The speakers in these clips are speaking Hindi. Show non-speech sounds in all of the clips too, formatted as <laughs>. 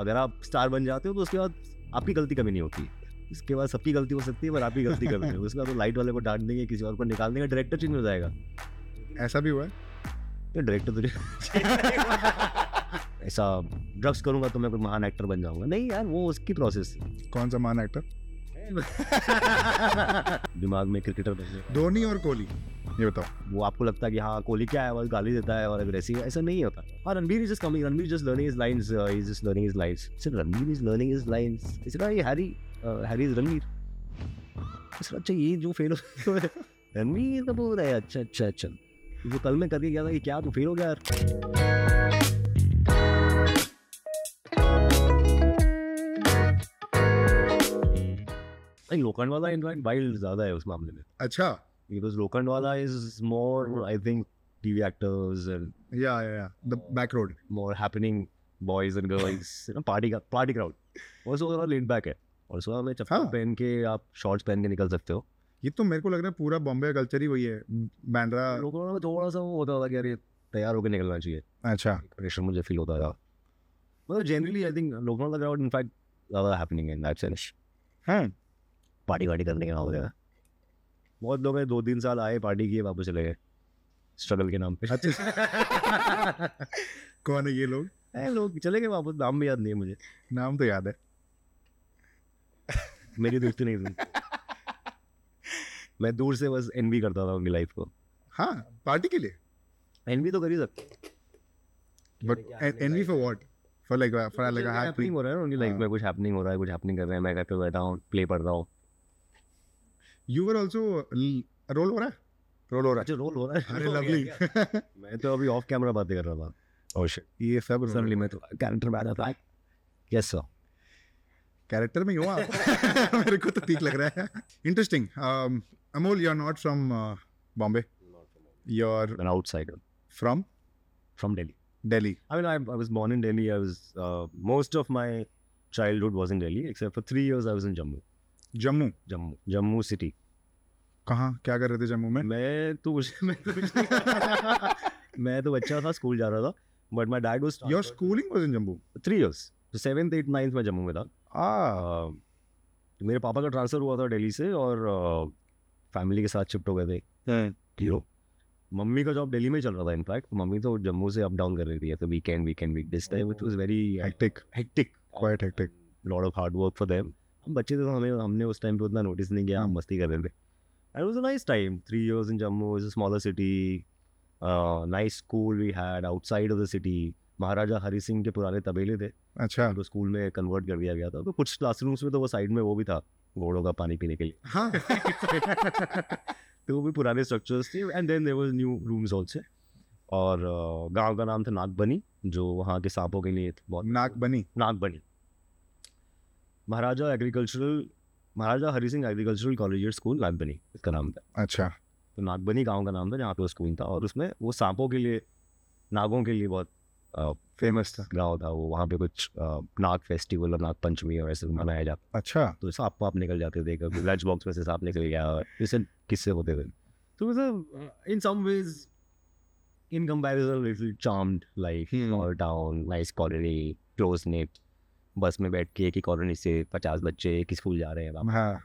अगर आप स्टार बन जाते हो तो उसके बाद आपकी गलती कभी नहीं होती। इसके बाद सबकी गलती हो सकती है पर आपकी गलती कभी नहीं उसके बाद तो लाइट वाले को डांट देंगे किसी और को निकाल देंगे डायरेक्टर चेंज हो जाएगा। ऐसा भी हुआ है? ये डायरेक्टर तुझे ऐसा ड्रग्स करूँगा तो मैं कोई महान एक्टर बन जाऊँगा। नहीं यार वो उसकी प्रोसेस कौन सा महान एक्टर <laughs> दिमाग में क्रिकेटर धोनी और कोहली। ये बताओ। वो आपको लगता है कि हाँ कोहली क्या है बस गाली देता है और अग्रेसिव है ऐसा नहीं होता। हाँ Ranbir is coming Ranbir just learning his lines is just learning his lines सिर्फ़ Ranbir is learning his lines it's not ये हैरी हैरी इज़ रणबीर। अच्छा ये जो फेल हो रणबीर कपूर है। अच्छा अच्छा अच्छा। जो कल मैं करके गया था कि क्या तू फेल हो गया यार। लोखंड वाला इनफैक्ट वाइल्ड ज़्यादा है उस मामले में। अच्छा। Because Lokhandwala is more, I think, TV actors and या या या the back road more happening boys and girls, <laughs> you know, party party crowd. Also, थोड़ा laid back है. और सुबह में चप्पल। पहन के आप शॉर्ट्स पहन के निकल सकते हो ये तो मेरे को लग रहा है पूरा बॉम्बे का कल्चर ही वही है बैंड्रा लोगों में थोड़ा सा वो होता था कि ये तैयार होकर निकलना चाहिए अच्छा प्रेशर मुझे फील होता था मतलब generally I think local crowd in fact ज़्यादा हैपनिंग इन दैट सेंस हाँ पार्टी वार्टी करने के नाम पे बहुत लोग हैं दो तीन साल आए पार्टी किए वापस चले गए। स्ट्रगल के नाम पे। अच्छा। <laughs> कौन है ये लोग? ए, लोग चले गए वापस नाम भी याद नहीं है मुझे। नाम तो याद है। मेरी दोस्ती नहीं थी। मैं दूर से बस एनवी करता था उनकी लाइफ को। हाँ पार्टी के लिए? एनवी तो कर ही सकते but anyway for what for like for like happening हो रहा है उनकी लाइफ हाँ। में कुछ हैपनिंग हो रहा है कुछ हैपनिंग कर रहे हैं। मैं घर पे बैठा हूँ प्ले पढ़ रहा हूँ। यू वर आल्सो रोल हो रहा है रोल हो रहा अच्छा रोल हो रहा है है अरे लवली मैं तो अभी ऑफ़ कैमरा बातें कर रहा था। ओह शिट ये सब सडनली मैं तो कैरेक्टर में आ जाता है। यस सर कैरेक्टर में ही हो <laughs> मेरे को तो ठीक लग रहा है। Interesting Amol you are not from Bombay you are an outsider. From from Delhi. Delhi I mean, I, I was born in Delhi. I was uh, most of my childhood was in Delhi, except for three years I was in Jammu. Jammu Jammu, Jammu city. कहाँ? क्या कर रहे थे जम्मू में? मैं तो कुछ <laughs> मैं तो कुछ मैं तो बच्चा था स्कूल जा रहा था but my dad was your schooling was in Jammu three years तो सेवेंथ एट नाइन्थ में जम्मू में था। आ। Uh, मेरे पापा का ट्रांसफ़र हुआ था दिल्ली से और फैमिली के साथ शिफ्ट हो गए थे। हीरो मम्मी का जॉब दिल्ली में ही चल रहा था इनफैक्ट मम्मी तो जम्मू से अप डाउन कर रही थी तो weekend weekend week this time it was very hectic hectic quite hectic lot of hard work for them हम बच्चे थे तो हमें हमने उस टाइम पे उतना नोटिस नहीं किया हम। मस्ती कर रहे थे। And was a nice time three years in Jammu is a smaller city nice school we had outside of the city Maharaja Hari Singh के पुराने तबेले थे अच्छा तो स्कूल में कन्वर्ट कर दिया गया था तो कुछ क्लासरूम्स में तो वो साइड में वो भी था घोड़ों का पानी पीने के लिए हाँ तो वो भी पुराने स्ट्रक्चर्स थे and then there was new rooms also और uh, गाँव का नाम था नागबनी जो वहाँ के सांपों के लिए बहुत नाक बनी Nagbani Maharaja agricultural Maharaja Hari Singh agricultural college school Nagbani इसका नाम था। अच्छा। तो नागबनी गाँव का नाम था जहाँ पे वो स्कूल था और उसमें वो सांपों के लिए नागों के लिए बहुत फ़ेमस था। गाँव था वो वहाँ पे कुछ नाग फेस्टिवल और नाग पंचमी और ऐसे मनाया जाता अच्छा। तो सांप पाप निकल जाते थे कभी लंच बॉक्स में से सांप निकल गया और इससे किस्से होते थे। तो मतलब in some ways in comparison charmed life. Small town nice colony close knit bus में बैठ के एक ही कॉलोनी से पचास बच्चे एक ही स्कूल जा रहे हैं हाँ।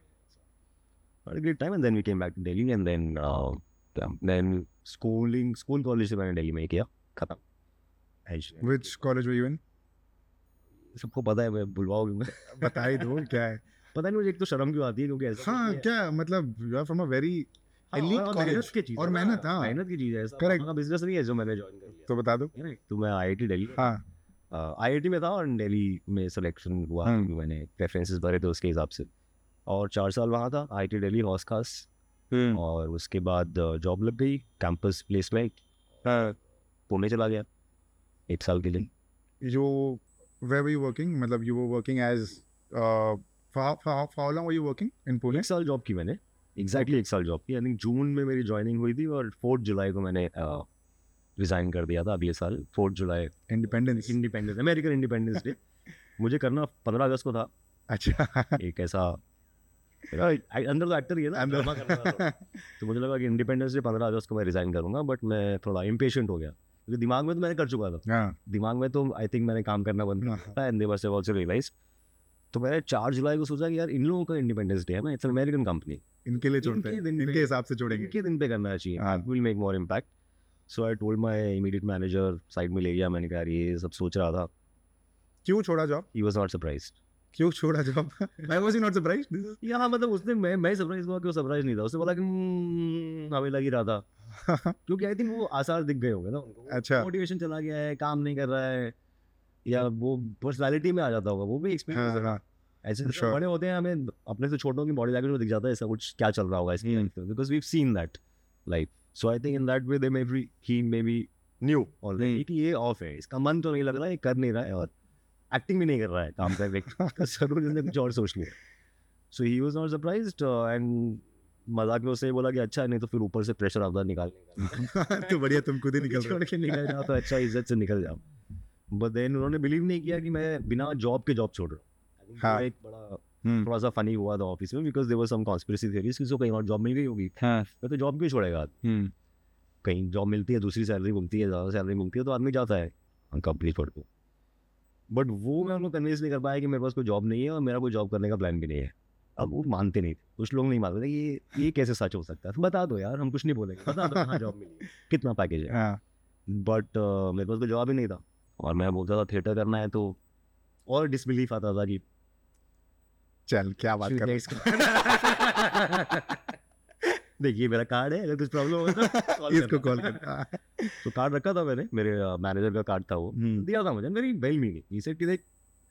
Great time and then we came back to Delhi and then then schooling school college से मैंने दिल्ली में ही किया खत्म। Which college were you in सबको पता है मैं बुलवाओगे मैं <laughs> बता ही दो क्या है? पता नहीं मुझे एक तो शर्म क्यों आती है क्योंकि ऐसा हाँ। क्या? मतलब you are from a very और मेहनत की चीज़ और है मेहनत, हाँ। मेहनत की चीज़ है Correct. बिज़नेस नहीं है जो मैंने ज्वाइन कर लिया। तो बता दो. तो मैं आईआईटी दिल्ली हाँ। आईआईटी में था और दिल्ली में सिलेक्शन हुआ। मैंने प्रेफरेंसेस भरे थे उसके हिसाब से। और चार साल वहाँ था आईआईटी दिल्ली हॉस खास और उसके बाद जॉब लग गई कैंपस प्लेसमेंट पुणे चला गया एक साल के लिए। You where were you working? मतलब you were working as uh, for, how- for, how- for how long were you working in Pune? एक साल जॉब की मैंने एग्जैक्टली एक साल जॉब की। आई थिंक जून में मेरी ज्वाइनिंग हुई थी और फोर्थ जुलाई को मैंने रिजाइन कर दिया था अगले साल fourth July independence independence American independence day मुझे करना पंद्रह अगस्त को था। अच्छा। एक ऐसा <laughs> अंदर तो एक्टर ही है ना अंदर- था तो। <laughs> तो मुझे लगा कि इंडिपेंडेंस डे पंद्रह अगस्त को मैं रिजाइन करूँगा बट मैं थोड़ा इम्पेशेंट हो गया। क्योंकि दिमाग में तो मैंने कर चुका था। हाँ। दिमाग में तो आई थिंक मैंने काम करना बंद हाँ, था and they must have also realise तो मैंने चार जुलाई को सोचा कि यार इन लोगों का इंडिपेंडेंस डे है ना इट्स अमेरिकन कंपनी इनके लिए छोड़ते हैं। इनके हिसाब से छोड़ेंगे। इनके दिन पे करना चाहिए। Will make more impact so I told my immediate manager side में ले गया मैंने कहा ये सब सोच रहा था। क्यों छोड़ा जॉब ही वाज नॉट सरप्राइज्ड क्यों छोड़ा job I was not surprised या हाँ मतलब उसने मैं मैं सरप्राइज़ हुआ कि वो सरप्राइज़ नहीं था? उसने बोला कि "हम्म, हमें लग ही रहा था। <laughs> क्योंकि आई थिंक वो आसार दिख गए होंगे ना उनको। अच्छा। मोटिवेशन चला गया है काम नहीं कर रहा है या वो पर्सनालिटी में आ जाता होगा वो भी एक्सपीरियंस हाँ हाँ ऐसे Sure. बड़े होते हैं हमें अपने से छोटों की बॉडी लैंग्वेज में दिख जाता है ऐसा कुछ क्या चल रहा होगा इसकी। Because we seen that life so I think in that way they may be he may be knew already कि ये ऑफ़ है। इसका मन तो नहीं लग रहा है कर नहीं रहा है और एक्टिंग भी नहीं कर रहा है काम करने का ज़रूर इसने कुछ और सोच लिया। So he was not surprise and मज़ाक में उसने बोला कि अच्छा नहीं तो फिर ऊपर से प्रेशर आता निकाल <laughs> तो बढ़िया तुम खुद ही निकल <laughs> रहे छोड़ के निकल जाओ तो अच्छा इज़्ज़त से निकल जाओ। बट देन उन्होंने बिलीव नहीं किया कि मैं बिना जॉब के जॉब छोड़ रहा हूँ। I think वो हाँ। एक बड़ा थोड़ा सा फनी हुआ था ऑफ़िस में because there were some conspiracy theories किसी को कहीं और जॉब मिल गई होगी। हाँ। मैं तो जॉब क्यों छोड़ेगा? हम्म, कहीं जॉब मिलती है दूसरी सैलरी मिलती है ज़्यादा सैलरी मिलती है तो आदमी जाता है। कंपनी छोड़ के बट वो मैं उनको कन्विंस नहीं कर पाया कि मेरे पास कोई जॉब नहीं है और मेरा कोई जॉब करने का प्लान भी नहीं है। अब वो मानते नहीं थे। कुछ लोग नहीं मानते थे कि ये ये कैसे सच हो सकता है? तो बता दो यार हम कुछ नहीं बोलेंगे। बता दो कहाँ जॉब मिली कितना पैकेज है। हाँ। बट मेरे पास कोई जॉब ही नहीं था। और मैं बोलता था थिएटर करना है तो और डिसबिलीफ आता था कि चल क्या बात कर <laughs> देखिए मेरा कार्ड है अगर कुछ प्रॉब्लम हो तो <laughs> इसको कॉल कर <laughs> तो कार्ड रखा था मैंने मेरे मैनेजर का कार्ड था वो। हम्म, दिया था मुझे मेरी वेल मीनिंग सेड कि देख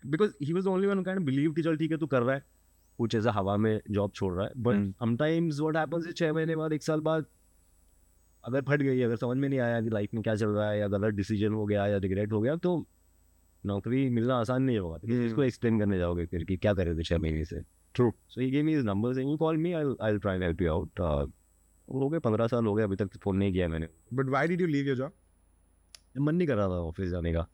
because he was only one kind believe कि चल ठीक है तू कर रहा है। कुछ ऐसा हवा में जॉब छोड़ रहा है। बट। समटाइम्स व्हाट हैपेंस छः महीने बाद एक साल बाद अगर फट गई अगर समझ में नहीं आया कि लाइफ में क्या चल रहा है या गलत डिसीज़न हो गया या रिग्रेट हो गया तो नौकरी मिलना आसान नहीं होगा। तो हम्म। इसको एक्सप्लेन करने जाओगे फिर कि क्या करे थे छः महीने से। True. So he gave me his numbers you call me I I try help you out हो गए पंद्रह साल हो गए अभी तक फ़ोन नहीं किया मैंने। But why did you leave your job मन नहीं कर रहा था ऑफ़िस जाने का।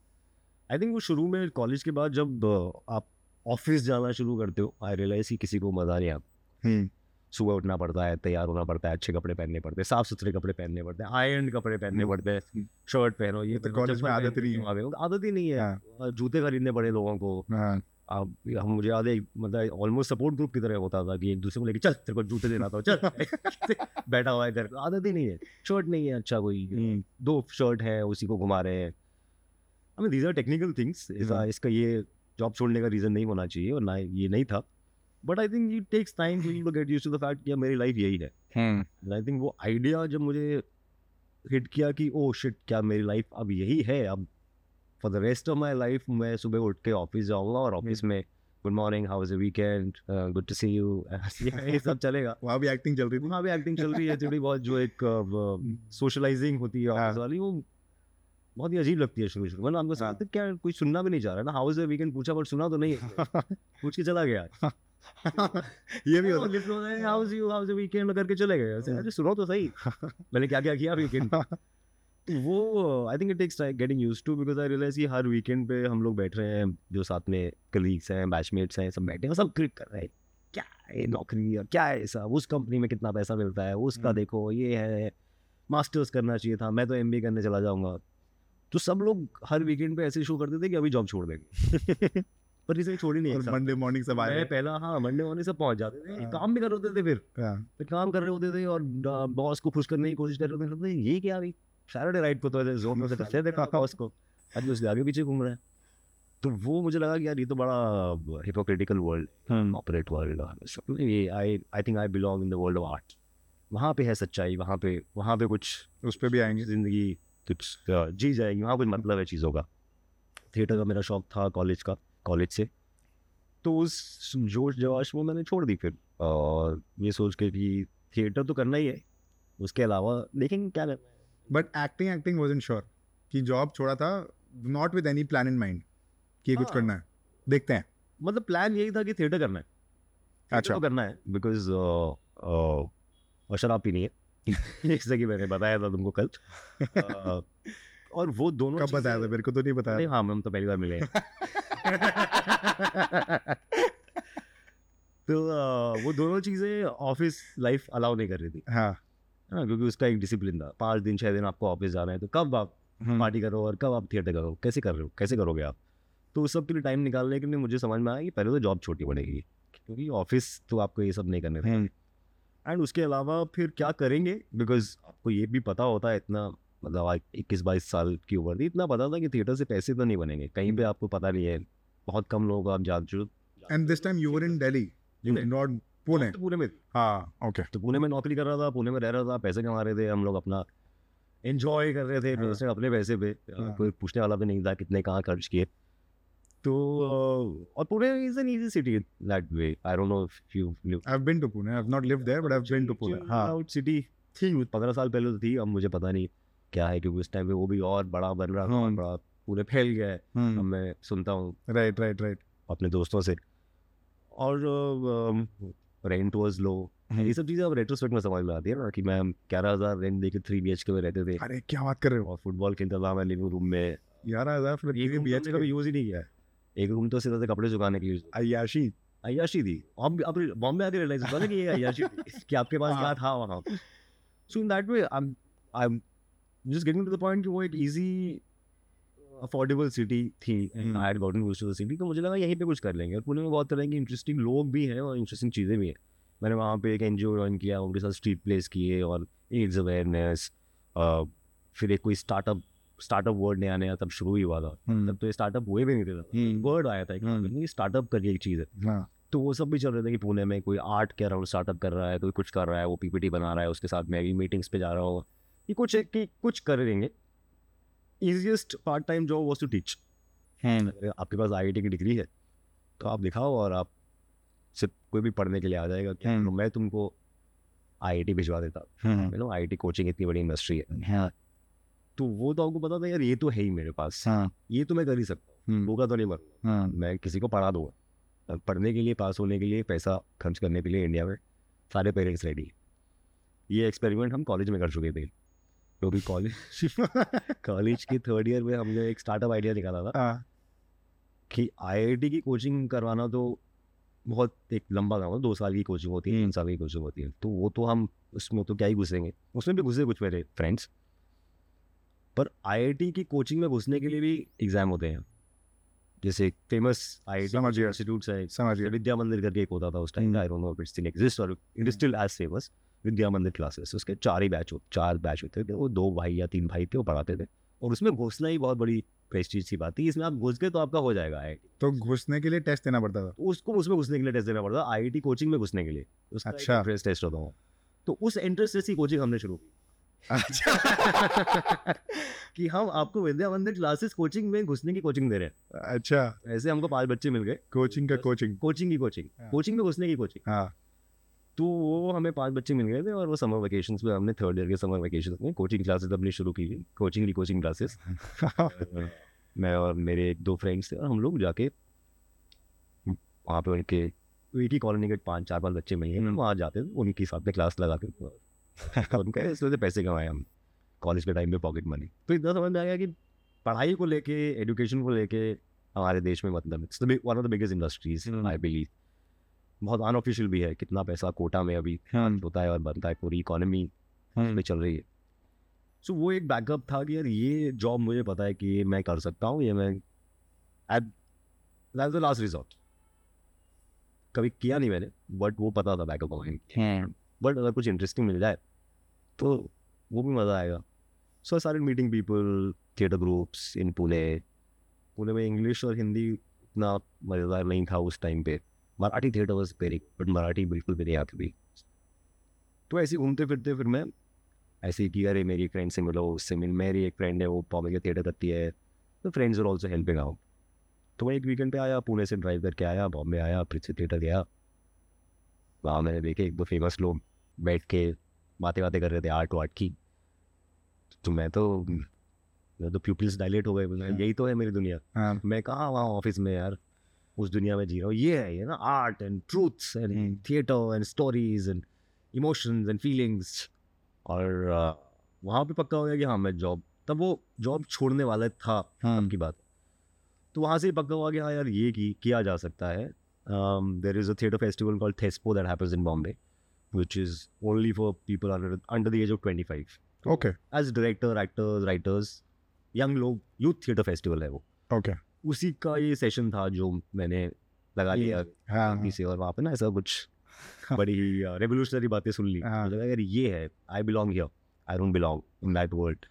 आई थिंक वो शुरू में कॉलेज के बाद जब आप ऑफ़िस जाना शुरू करते हो आई रियलाइज़ कि किसी को मज़ा नहीं आता। हम्म, सुबह उठना पड़ता है तैयार होना पड़ता है अच्छे कपड़े पहनने पड़ते हैं साफ़ सुथरे कपड़े पहनने पड़ते हैं आयरन कपड़े पहनने हम्म, पड़ते हैं। शर्ट पहनो ये तो कॉलेज में आदत ही नहीं है। आदत ही नहीं है हाँ। जूते खरीदने पड़े लोगों को हाँ, अब हम मुझे याद है मतलब ऑलमोस्ट सपोर्ट ग्रुप की तरह होता था कि एक दूसरे को लेके चल तेरे को जूते देना था चल <laughs> <laughs> बैठा हुआ है पे। आदत ही नहीं है शर्ट नहीं है अच्छा कोई हम्म, दो शर्ट है उसी को घुमा रहे हैं I mean these are technical things. इसका ये जॉब छोड़ने का रीज़न नहीं होना चाहिए और ना ये नहीं था but I think it takes time to get used to the fact कि मेरी लाइफ यही है। हम्म, आई थिंक वो आइडिया जब मुझे हिट किया कि ओ शिट क्या मेरी लाइफ अब यही है? अब for the rest of my life मैं सुबह उठ के ऑफ़िस जाऊँगा और ऑफ़िस में good morning how is weekend good to see you ये सब चलेगा। <laughs> वहाँ भी एक्टिंग चल रही थी। वहाँ भी एक्टिंग चल रही है थोड़ी बहुत जो एक सोशलाइजिंग होती है हाँ। ऑफ़िस वाली वो बहुत ही अजीब लगती है शुरू शुरू। में आपको हाँ। क्या कोई सुनना भी नहीं चाह रहा है ना हाउ इज़ वीकेंड पूछा बट सुना तो नहीं <laughs> पूछ के चला गया। <laughs> ये भी होता how is you how is the weekend करके चले गए। ऐसे, अरे सुनो तो सही। <laughs> मैंने क्या क्या किया वीकेंड तो वो I think it takes getting used to because I realize कि हर वीकेंड पे हम लोग बैठ रहे हैं जो साथ में कलीग्स हैं बैचमेट्स हैं सब बैठे हैं सब क्रिक कर रहे हैं। क्या है नौकरी और क्या है ऐसा उस कंपनी में कितना पैसा मिलता है? उसका हम्म। देखो ये है। मास्टर्स करना चाहिए था। मैं तो एमबीए करने चला जाऊँगा। तो सब लोग हर वीकेंड पे ऐसे शो करते थे कि अभी जॉब छोड़ देंगे। <laughs> पर इसे छोड़ ही नहीं मंडे मॉर्निंग सब आए पहला हाँ मंडे मॉर्निंग सब पहुँच जाते थे हाँ। काम भी कर होते थे फिर। हाँ, फिर काम कर रहे होते थे और बॉस को खुश करने की कोशिश कर रहे होते थे ये क्या अभी सैटरडे राइट को तो ऐसे ज़ोर में से करते थे बॉस को। आज उसके आगे पीछे घूम रहे हैं। तो वो मुझे लगा कि यार ये तो बड़ा हिपोक्रिटिकल वर्ल्ड ऑपरेट वर्ल्ड ये I I think I belong in the world of art वहाँ पे है सच्चाई वहाँ पे वहाँ पे कुछ उस पे भी आएँगे। ज़िंदगी कुछ जी जाएगी वहाँ कुछ मतलब है चीज़ों का। थिएटर का मेरा शौक था कॉलेज का। कॉलेज से। तो उस जोश जवाश वो मैंने छोड़ दी फिर। और ये सोच के कि थिएटर तो करना ही है। उसके अलावा देखेंगे क्या करना है। But acting acting was in sure कि जॉब छोड़ा था not with any plan in mind कि ये कुछ हाँ। करना है। देखते हैं। मतलब प्लान यही था कि थिएटर करना है। अच्छा। तो करना है। बिकॉज़ और शराब पीनी है। <laughs> जैसे कि मैंने बताया था तुमको कल। अ, <laughs> और वो दोनों कब बताया था? मेरे को तो नहीं बताया। हाँ हम तो पहली बार मिले हैं। <laughs> तो अ, वो दोनों चीज़ें ऑफ़िस लाइफ अलाउ नहीं कर रही थी। हाँ। ना? क्योंकि उसका एक डिसिप्लिन था। पाँच दिन छः दिन आपको ऑफ़िस जाना है तो कब आप हम्म, पार्टी करो और कब आप थिएटर करो? कैसे कर रहे हो? कैसे करोगे आप? तो उस सब के लिए टाइम निकालने के लिए मुझे समझ में आया कि पहले तो जॉब छोटी पड़ेगी क्योंकि ऑफ़िस तो आपको ये सब नहीं करने हम्म, एंड उसके अलावा फिर क्या करेंगे? बिकॉज़ आपको ये भी पता होता है इतना मतलब आज इक्कीस बाईस साल की उम्र थी इतना पता था कि थिएटर से पैसे तो नहीं बनेंगे कहीं पे आपको पता नहीं है बहुत कम लोगों को आप जान चुके this time you were in Delhi, Delhi. not तो पुणे में हाँ, okay. तो पुणे में नौकरी कर रहा था पुणे में रह रहा था पैसे कमा रहे थे हम लोग अपना एंजॉय कर रहे थे हाँ। अपने पैसे पे हाँ। कोई पूछने वाला भी नहीं था कितने कहाँ खर्च किए तो और Pune is an easy city that way I don't know if you live I've been to Pune. I've not lived there, but I've been to Pune. हाँ, आउट सिटी थी पंद्रह साल पहले तो थी अब मुझे पता नहीं क्या है क्योंकि उस टाइम पे वो भी और बड़ा बन रहा था हाँ। बड़ा पूरे फैल गया है। अब हम्म, मैं सुनता हूँ। Right, right, right. अपने दोस्तों से। और रेंट वॉज़ लो। ये सब चीज़ें अब रेट्रोस्पेक्ट में समझ में आती है ना कि मैं ग्यारह हज़ार रेंट दे के थ्री बी एच के में रहते थे। अरे क्या बात कर रहे हो? और फुटबॉल खेलता था मैं लिविंग रूम में। ग्यारह हज़ार फिर एक रूम तो कभी यूज़ ही नहीं किया एक रूम तो सिर्फ़ ऐसे कपड़े सुखाने के लिए अयाशी अयाशी थी। अब अब बॉम्बे आके रियलाइज़ होता ना कि ये अयाशी कि आपके पास क्या हाँ। था वहाँ। So in that way I am just getting to the point कि वो एक इजी अफोर्डेबल सिटी थी। I had gotten used to the city तो मुझे लगा यहीं पे कुछ कर लेंगे। और पुणे में बहुत तरह की इंटरेस्टिंग लोग भी हैं और इंटरेस्टिंग चीज़ें भी हैं। मैंने वहाँ पे एक एन ज्वाइन किया उनके साथ स्ट्रीट प्लेस किए और एड्स अवेयरनेस फिर एक कोई स्टार्टअप स्टार्टअप वर्ड नया नया तब शुरू ही हुआ था। तब तो ये स्टार्टअप हुए भी नहीं थे। वर्ड आया था हम्म। स्टार्टअप करके एक चीज़ है। हाँ। तो वो सब भी चल रहे थे कि पुणे में कोई आर्ट के अराउंड स्टार्टअप कर रहा है कोई कुछ कर रहा है वो पीपीटी बना रहा है उसके साथ मैं भी मीटिंग्स पे जा रहा हूँ। कि कुछ है कि कुछ करेंगे easiest part time job was to teach आपके पास आईआईटी की डिग्री है तो आप दिखाओ और आप सिर्फ़ कोई भी पढ़ने के लिए आ जाएगा क्या हम्म। तो मैं तुमको आईआईटी भिजवा देता। हूँ। नो आई कोचिंग इतनी बड़ी इंडस्ट्री है। तो वो तो आपको पता था यार ये तो है ही मेरे पास। हाँ। ये तो मैं कर ही सकता हूँ। हम्म, भूखा तो नहीं मरूँगा। हाँ। मैं किसी को पढ़ा दूँगा। पढ़ने के लिए पास होने के लिए पैसा खर्च करने के लिए इंडिया में सारे पेरेंट्स रेडी ये एक्सपेरिमेंट हम कॉलेज में कर चुके थे। क्योंकि कॉलेज कॉलेज की थर्ड ईयर में हमने एक स्टार्टअप आइडिया निकाला था। हाँ। कि आईआईटी की कोचिंग करवाना तो बहुत एक लंबा काम है दो साल की कोचिंग होती है तीन साल की कोचिंग होती है। तो वो तो हम उसमें तो क्या ही घुसेंगे। उसमें भी घुसे कुछ मेरे फ्रेंड्स पर आईआईटी की कोचिंग में घुसने के लिए भी एग्ज़ाम होते हैं। जैसे फ़ेमस गया। इंस्टीट्यूट्स है विद्या मंदिर करके एक होता था उस time I don't know it still exist और it is still as famous Vidya Mandir classes उसके चार ही बैच हो चार बैच होते थे वो दो भाई या तीन भाई थे वो पढ़ाते थे। और उसमें घुसना ही बहुत बड़ी प्रेस्टीज की बात थी इसमें आप घुस गए तो आपका हो जाएगा आई तो घुसने के लिए टेस्ट देना पड़ता था? उसको उसमें घुसने के लिए टेस्ट देना पड़ता आई कोचिंग में घुसने के लिए। उसका अच्छा। इंट्रेंस टेस्ट होता हूँ तो उस इंट्रेंस टेस्ट की कोचिंग हमने शुरू की। अच्छा। <laughs> कि हम आपको विद्या मंदिर क्लासेस कोचिंग में घुसने की कोचिंग दे रहे हैं। अच्छा। ऐसे हमको पाँच बच्चे मिल गए। कोचिंग का कोचिंग कोचिंग की कोचिंग हाँ। कोचिंग में घुसने की कोचिंग हाँ। तो वो हमें पाँच बच्चे मिल गए थे और वो समर वेकेशन में हमने थर्ड ईयर के समर वेकेशन में कोचिंग क्लासेस अपनी शुरू की थी। कोचिंग की कोचिंग क्लासेस मैं और मेरे एक दो फ्रेंड्स थे और हम लोग जाके वहाँ पे उनके एक ही कॉलोनी के पाँच चार पाँच बच्चे मिले हम्म। वहाँ जाते थे उनके साथ में क्लास लगा के उनका इसमें से पैसे कमाए हम। कॉलेज के टाइम में पॉकेट मनी तो इतना समझ में आ गया कि पढ़ाई को लेके एजुकेशन को लेके हमारे देश में मतलब it's one of the biggest industries. I believe बहुत अनऑफिशियल भी है कितना पैसा कोटा में अभी हाँ होता है और बनता है पूरी इकोनॉमी हम्म, में चल रही है। सो वो एक बैकअप था कि यार ये जॉब मुझे पता है कि ये मैं कर सकता हूँ ये मैं दैट द लास्ट रिजॉर्ट कभी किया नहीं मैंने बट वो पता था बैकअप हाँ बट अगर कुछ इंटरेस्टिंग मिल जाए तो वो भी मज़ा आएगा। So I started meeting people theatre groups in Pune Pune में इंग्लिश और हिंदी इतना मज़ेदार नहीं था उस टाइम पे। Marathi theatre was very but Marathi बिल्कुल भी नहीं आती थी तो ऐसे ही घूमते फिरते फिर मैं ऐसे ही कि अरे मेरी फ्रेंड से मिलो उससे मिल मेरी एक फ्रेंड है वो पॉमे के थिएटर करती है तो friends are also helping out तो मैं एक वीकेंड पे आया पुणे से ड्राइव करके आया बॉम्बे आया फिर से थिएटर गया। वहाँ मैंने देखे एक दो फ़ेमस लोग बैठ के बातें बातें कर रहे थे आर्ट वार्ट की। तो मैं तो मैं तो प्यूपिल्स डायलेट हो गए हाँ। यही तो है मेरी दुनिया। हाँ। मैं कहाँ वहाँ ऑफ़िस में यार। उस दुनिया में जी रहा हूँ। ये है ये ना art and truths hmm. And theatre and stories and emotions and feelings और uh, वहाँ पे पक्का हो गया कि हाँ मैं जॉब तब वो जॉब छोड़ने वाला था हाँ। की बात। तो वहाँ से ही पक्का हुआ कि हाँ यार ये की किया जा सकता है। Um, there is a theatre festival called Thespo that happens in Bombay which is only for people under under the age of 25 okay as director actors writers young लोग यूथ थिएटर फेस्टिवल है वो। ओके उसी का ये सेशन था जो मैंने लगा लिया हाँ गलती से और वहाँ पे ना ऐसा कुछ बड़ी रेवोल्यूशनरी बातें सुन ली। हाँ। लगा यार ये है I belong here I don't belong in that world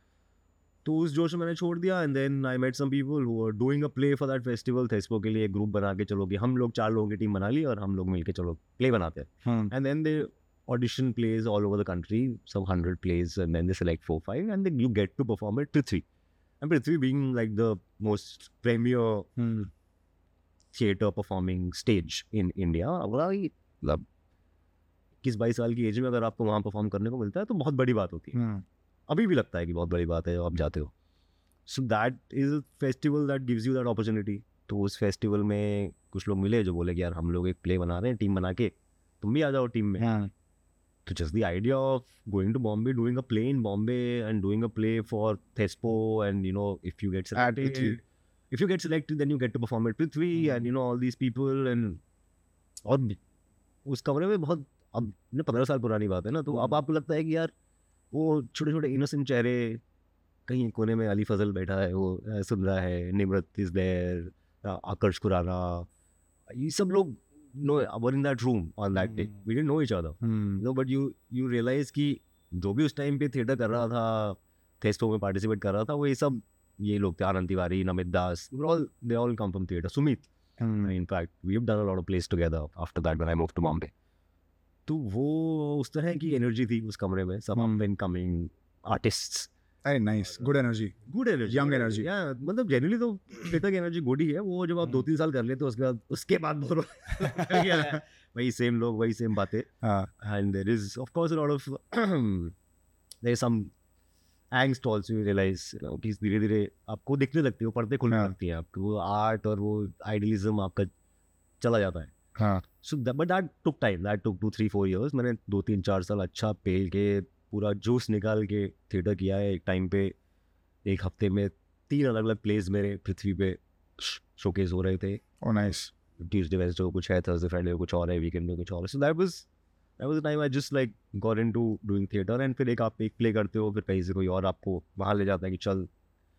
तो उस जोश में मैंने छोड़ दिया and then I met some people who are doing a play for that festival Thespo के लिए एक ग्रुप बना के चलो कि हम लोग चार लोगों की टीम बना ली और हम लोग मिलके चलो प्ले बनाते हैं। And and then they audition plays all over the country, some hundred plays, and then they select four, five, and then you get to perform at Prithvi. And Prithvi being like the most premier performing stage in India, बड़ा ही मतलब इक्कीस बाईस साल की एज में अगर आपको वहाँ परफॉर्म करने को मिलता है तो बहुत बड़ी बात होती है। हम्म, अभी भी लगता है कि बहुत बड़ी बात है जब आप जाते हो। So that is festival that gives you that opportunity तो उस फेस्टिवल में कुछ लोग मिले जो बोले कि यार हम लोग एक प्ले बना रहे हैं टीम बना के तुम भी आ जाओ टीम में। हाँ, तो just the idea of going to Bombay doing a play in Bombay and doing a play for Thespo and you know if you get selected if you get selected then you get to perform at Prithvi and you know all these people and और उस कमरे में बहुत अब ना पंद्रह साल पुरानी बात है ना तो अब आपको लगता है कि यार वो छोटे छोटे इनोसेंट चेहरे कहीं कोने में अली फजल बैठा है वो सुन रहा है निमृत इज़ देर आकर्ष खुराना ये सब लोग no were in that room on that day we didn't know each other no but you you realize कि जो भी उस टाइम पे थिएटर कर रहा था थेस्टो में पार्टिसिपेट कर रहा था वो ये सब ये लोग थे Anand Tiwari Namit Das all they all come from theatre Sumit in fact we've done a lot of plays together after that when I moved to Bombay. तो वो उस तरह की एनर्जी थी उस कमरे में सब. Up and coming artists very nice, good energy. Good energy Young energy. या मतलब जनरली तो थिएटर की एनर्जी गुड ही है. वो जब आप दो तीन साल कर लेते हो उसके बाद उसके बाद बोलो <laughs> है? वही सेम लोग वही सेम बातें। हाँ, is of course a lot of <clears throat> there is some angst also you realize you know कि धीरे धीरे आपको दिखने लगती है पर्दे खुलने हाँ। लगती है आपको। वो आर्ट और वो आइडियलिज्म आपका चला जाता है। हाँ, so but that took time that took two three four years मैंने दो तीन चार साल अच्छा पेल के पूरा जूस निकाल के थिएटर किया है एक टाइम पे। एक हफ़्ते में तीन अलग अलग प्लेस मेरे पृथ्वी पे शोकेस हो रहे थे। Oh nice. ट्यूसडे वेडनेसडे को कुछ है थर्सडे फ्राइडे को कुछ और है वीकेंड में कुछ और है। So that was that was the time I just like got into doing theatre and फिर एक आप एक प्ले करते हो फिर कहीं से कोई और आपको वहाँ ले जाता है कि चल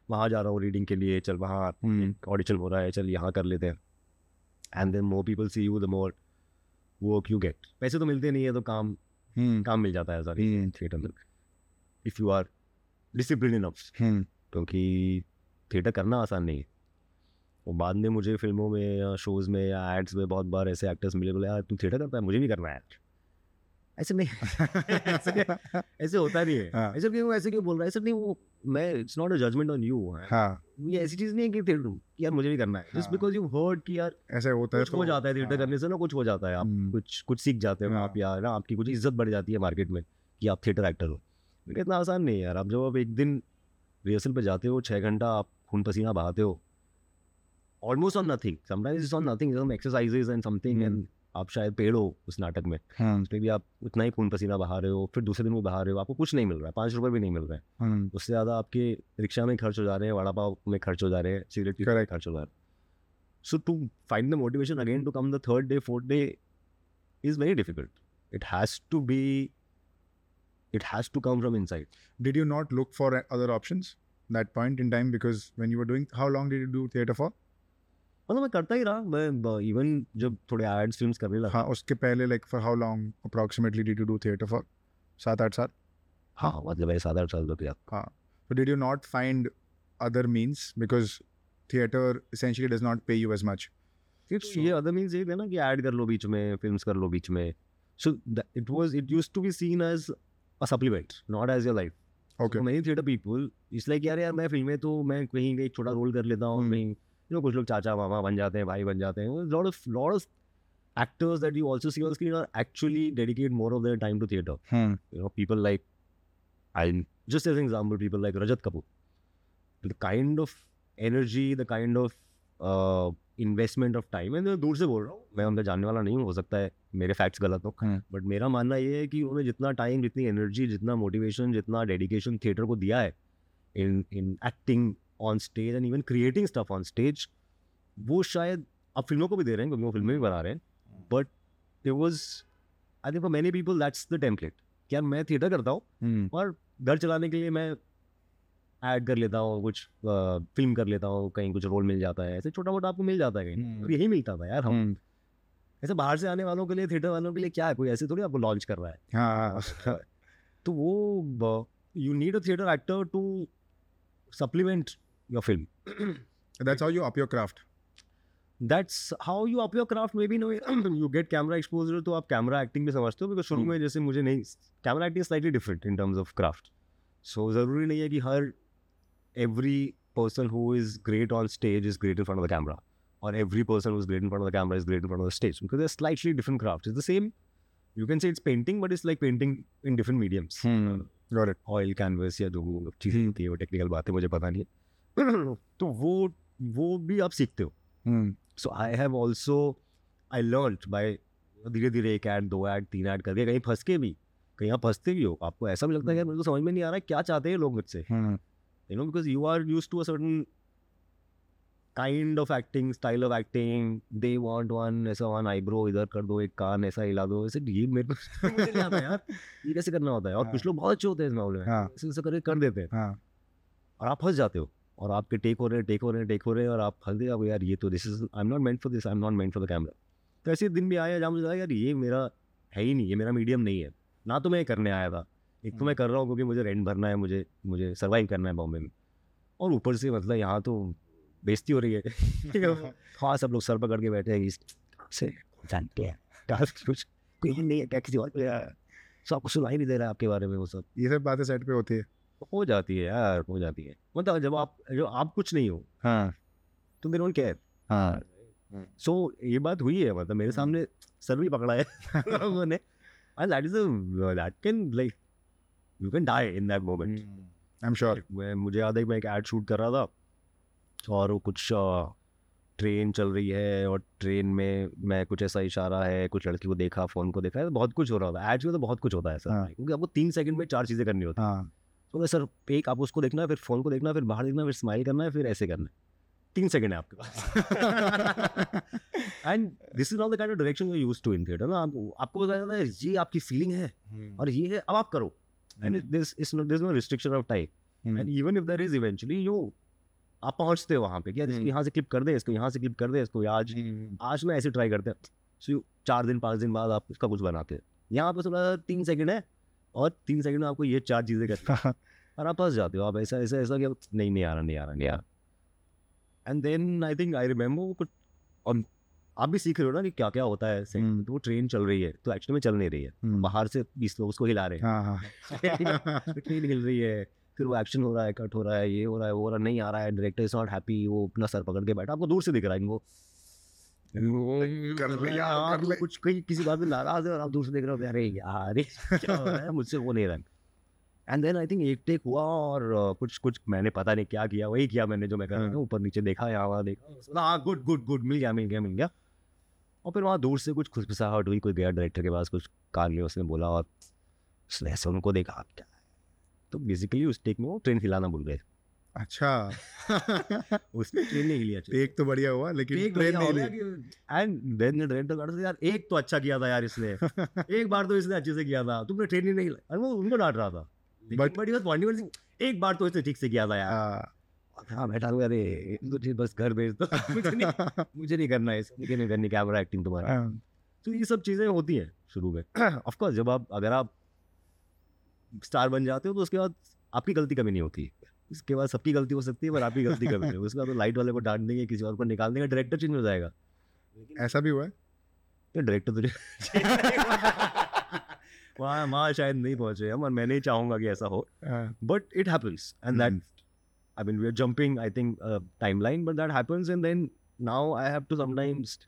वहाँ जा रहा हूँ रीडिंग के लिए चल वहाँ ऑडिशन हो रहा है चल यहाँ कर लेते हैं। And then more people see you the more work you get पैसे तो मिलते नहीं है तो काम काम मिल जाता है सारी थिएटर में। If you are discipline enough क्योंकि थिएटर करना आसान नहीं है। और बाद में मुझे फ़िल्मों में या शोज़ में या एड्स में बहुत बार ऐसे एक्टर्स मिले बोले यार तू थिएटर करता है? मुझे भी करना है ऐसे नहीं। <laughs> ऐसे ऐसे होता नहीं है। हाँ। ऐसे क्यों ऐसे क्यों बोल रहा है? ऐसे नहीं वो मैं it's not a judgement on you हाँ, ये ऐसी चीज़ नहीं है कि थिएटर यार मुझे भी करना है। जस्ट हाँ। बिकॉज़ यू हर्ड कि यार ऐसे होता है कुछ हो जाता है थिएटर हाँ, करने से ना कुछ हो जाता है। आप हम्म, कुछ कुछ सीख जाते हो हाँ। आप यार ना आपकी कुछ इज़्ज़त बढ़ जाती है मार्केट में कि आप थिएटर एक्टर हो। लेकिन इतना आसान नहीं है यार। आप जब आप एक दिन रिहर्सल पे जाते हो छः घंटा आप खून पसीना बहाते हो almost on nothing sometimes it's on nothing exercises and something and आप शायद पेड़ हो उस नाटक में। हम्म, उसमें भी आप उतना ही खून पसीना बहा रहे हो फिर दूसरे दिन वो बहा रहे हो आपको कुछ नहीं मिल रहा है पाँच रुपये भी नहीं मिल रहे हैं। हम्म, उससे ज़्यादा आपके रिक्शा में खर्च हो जा रहे हैं वड़ा पाव में खर्च हो जा रहे हैं सिगरेट में खर्च हो जा रहे हैं। So to find the motivation again to come the third day fourth day is very difficult it has to be it has to come from inside Did you not look for other options that point in time? Because when you were doing, how long did you do theater for? मतलब मैं करता ही रहा मैं इवन जब थोड़े एड्स फिल्म्स करने लगा। हाँ उसके पहले like for how long approximately did you do theater for? सात आठ साल? हाँ मतलब मैं सात आठ साल तो किया हाँ did you not find other means? Because theater essentially does not pay you as much. It's ये अदर मीन्स ये ना कि ऐड कर लो बीच में फ़िल्म कर लो बीच में। So it was it used to be seen as a supplement not as your life okay. Many theatre people it's like यार यार मैं फ़िल्में तो मैं कहीं एक छोटा रोल कर लेता हूँ हम्म। कहीं यू यू नो कुछ लोग चाचा मामा बन जाते हैं भाई बन जाते हैं। Lot of lot of actors that you also see on screen are actually dedicate more of their time to theatre you know people like I just as example people like Rajat Kapoor the kind of energy the kind of investment of time मैं दूर से बोल रहा हूँ मैं उनका जानने वाला नहीं हूँ हो सकता है मेरे फैक्ट्स गलत हो। But hmm. मेरा मानना यह है कि उन्होंने जितना टाइम जितनी एनर्जी जितना मोटिवेशन जितना डेडिकेशन थिएटर को दिया है in in acting on stage and even creating stuff on stage वो शायद अब फ़िल्मों को भी दे रहे हैं क्योंकि वो फ़िल्में भी बना रहे हैं but it was I think for many people that's the template यार मैं थिएटर करता हूँ Hmm. और घर चलाने के लिए मैं ऐड कर लेता हूँ कुछ फ़िल्म कर लेता हूँ कहीं कुछ रोल मिल जाता है ऐसे छोटा मोटा आपको मिल जाता है कहीं। हम्म। और यही मिलता था यार हम। हम्म, ऐसे बाहर से आने वालों के लिए थिएटर वालों के लिए क्या है कोई ऐसे थोड़ी आपको लॉन्च कर रहा है। हाँ। <laughs> तो वो you need a theatre actor to supplement your film that's how you up your craft that's how you up your craft maybe no you get camera exposure तो आप कैमरा एक्टिंग भी समझते हो बिकॉज़ शुरू Hmm. में जैसे मुझे नहीं camera acting slightly different in terms of craft so ज़रूरी नहीं है कि हर every person who is great on stage is great in front of the camera और every in front of the camera is great in front of the stage because they're slightly different crafts. It's the same. You can say it's painting, but it's like painting in different mediums. got it oil canvas या जो चीज़ें होती है वो टेक्निकल बात है मुझे पता नहीं है <clears throat> तो वो वो भी आप सीखते हो. So I have also I learn by धीरे धीरे एक ऐड दो ऐड तीन ऐड करके कहीं फंस के भी कहीं आप फंसते भी हो। आपको ऐसा भी लगता है यार मेरे को समझ में नहीं आ रहा है क्या चाहते हैं लोग मुझसे. You know because you are used to a certain kind of acting style of acting they want one ऐसा वन आईब्रो इधर कर दो एक कान ऐसा हिला दो। ऐसे ये मेरे को <laughs> यार ये कैसे करना होता है? और कुछ लोग बहुत अच्छे होते हैं इस मामले में हाँ। ऐसे ऐसे करके कर देते हैं। हाँ। और आप फंस जाते हो। और आपके टेक हो रहे हैं टेक हो रहे हैं टेक हो रहे हैं और आप फंस गए अब यार ये तो this is I am not meant for this I am not meant for the camera तो ऐसे दिन भी आया जहाँ मुझे लगा यार ये मेरा है ही नहीं ये मेरा मीडियम नहीं है। ना तो मैं करने आया था। एक तो मैं कर रहा हूँ क्योंकि मुझे रेंट भरना है मुझे मुझे सर्वाइव करना है बॉम्बे में। और ऊपर से मतलब यहाँ तो बेजती हो रही है। <laughs> ठीक है हाँ सब लोग सर पकड़ के बैठे हैं इस से जानते हैं। टास्क कुछ कोई नहीं है क्या किसी और को यार सो आपको सुनाई नहीं दे रहा है आपके बारे में वो सब। ये सब बातें सेट पे होती है। हो जाती है यार हो जाती है। मतलब जब आप जो आप कुछ नहीं हो हाँ। तो दे डोंट केयर हाँ? सो ये बात हुई है मतलब मेरे सामने सर भी पकड़ा है <laughs> <laughs> लोगों ने। And that is that can like you can die in that moment I am sure मैं मुझे याद है मैं एक ऐड शूट कर रहा था और वो कुछ ट्रेन चल रही है और ट्रेन में मैं कुछ ऐसा इशारा है कुछ लड़की को देखा फ़ोन को देखा है बहुत कुछ हो रहा था एड्स में तो बहुत कुछ होता है सर हाँ। क्योंकि आपको तीन सेकंड में चार चीज़ें करनी होती है। हाँ। तो मैं सर एक आप उसको देखना है फिर फ़ोन को देखना है फिर बाहर देखना है फिर स्माइल करना है फिर ऐसे करना है। तीन सेकंड है आपके पास। And this is not the kind of direction you used to in theatre ना? आप, आपको बताया है ये आपकी फीलिंग है और ये है अब आप करो। And this is no this no restriction of time and even if there is eventually you आप पहुँचते हो वहाँ पे कि यार इसको हम्म। यहाँ से क्लिप कर दे इसको यहाँ से क्लिप कर दे इसको आज आज ना ऐसे ट्राई करते हैं। सो चार दिन पाँच दिन बाद आप इसका कुछ बनाते हैं। यहाँ पे थोड़ा तीन सेकंड है। और तीन सेकंड में आपको ये चार चीज़ें करनी है। <laughs> और आप फंस जाते हो आप ऐसा ऐसा ऐसा कि नहीं नहीं आ रहा नहीं आ रहा नहीं आ रहा and then I think I remember कुछ और आप भी सीख रहे हो ना कि क्या क्या होता है। हम्म। तो वो ट्रेन चल रही है तो एक्चुअली में चल नहीं रही है। hmm. बाहर से बीस लोग उसको हिला रहे हैं। हाँ हाँ। <laughs> ट्रेन हिल रही है। फिर वो एक्शन हो रहा है कट हो रहा है ये हो रहा है वो हो रहा है नहीं आ रहा है डायरेक्टर इज़ नॉट हैप्पी वो अपना सर पकड़ के बैठा। आपको दूर से दिख रहा है इनको कर ले यार, हाँ, कर तो ले। कुछ कहीं किसी बात में नाराज़ है और आप दूर से देख रहे हो अरे यार क्या हो रहा है मुझसे वो नहीं रहा एंड देन आई थिंक एक टेक हुआ और कुछ कुछ मैंने पता नहीं क्या किया वही किया मैंने जो मैं कर रहा था हाँ। ऊपर नीचे देखा यहाँ वहाँ देखा हाँ गुड गुड गुड मिल गया मिल गया मिल गया और फिर वहाँ दूर से कुछ खुशखुशाहट हुई कोई गया डायरेक्टर के पास कुछ कान लिया उसने बोला और उसने ऐसे उनको देखा "आप क्या है?" तो बेसिकली उस टेक में वो ट्रेन हिलाना भूल गए अच्छा। <laughs> उसमें ट्रेन नहीं से। एक तो बढ़िया हुआ लेकिन ट्रेन नहीं हो ली गया कि- and then the director got to say, यार एक तो अच्छा किया था यार इसने। <laughs> एक बार तो इसने अच्छे से किया था। तुमने ट्रेन ही नहीं हिलाई। वो उनको डांट रहा था। बट बट पॉइंट वाज एक बार तो इसने ठीक से किया था यार। हाँ, हाँ बैठा हूँ अरे तो ठीक बस घर भेज दो। <laughs> मुझे नहीं मुझे नहीं करना है इसकी नहीं करनी कैमरा एक्टिंग तुम्हारा। हाँ, तो ये सब चीज़ें होती हैं शुरू में। <clears throat> ऑफ़ कोर्स जब आप अगर आप स्टार बन जाते हो तो उसके बाद आपकी गलती कभी नहीं होती। इसके बाद सबकी गलती हो सकती है पर आप ही गलती कर रहे उसके बाद तो लाइट वाले को डांट देंगे किसी और को निकाल देंगे डायरेक्टर चेंज हो जाएगा। ऐसा भी हुआ है? तो डायरेक्टर तुझे <laughs> वहाँ वहाँ शायद नहीं पहुँचे हम और मैं नहीं चाहूँगा कि ऐसा हो। But it happens and that I mean we are jumping I think timeline but that happens and then now I have to sometimes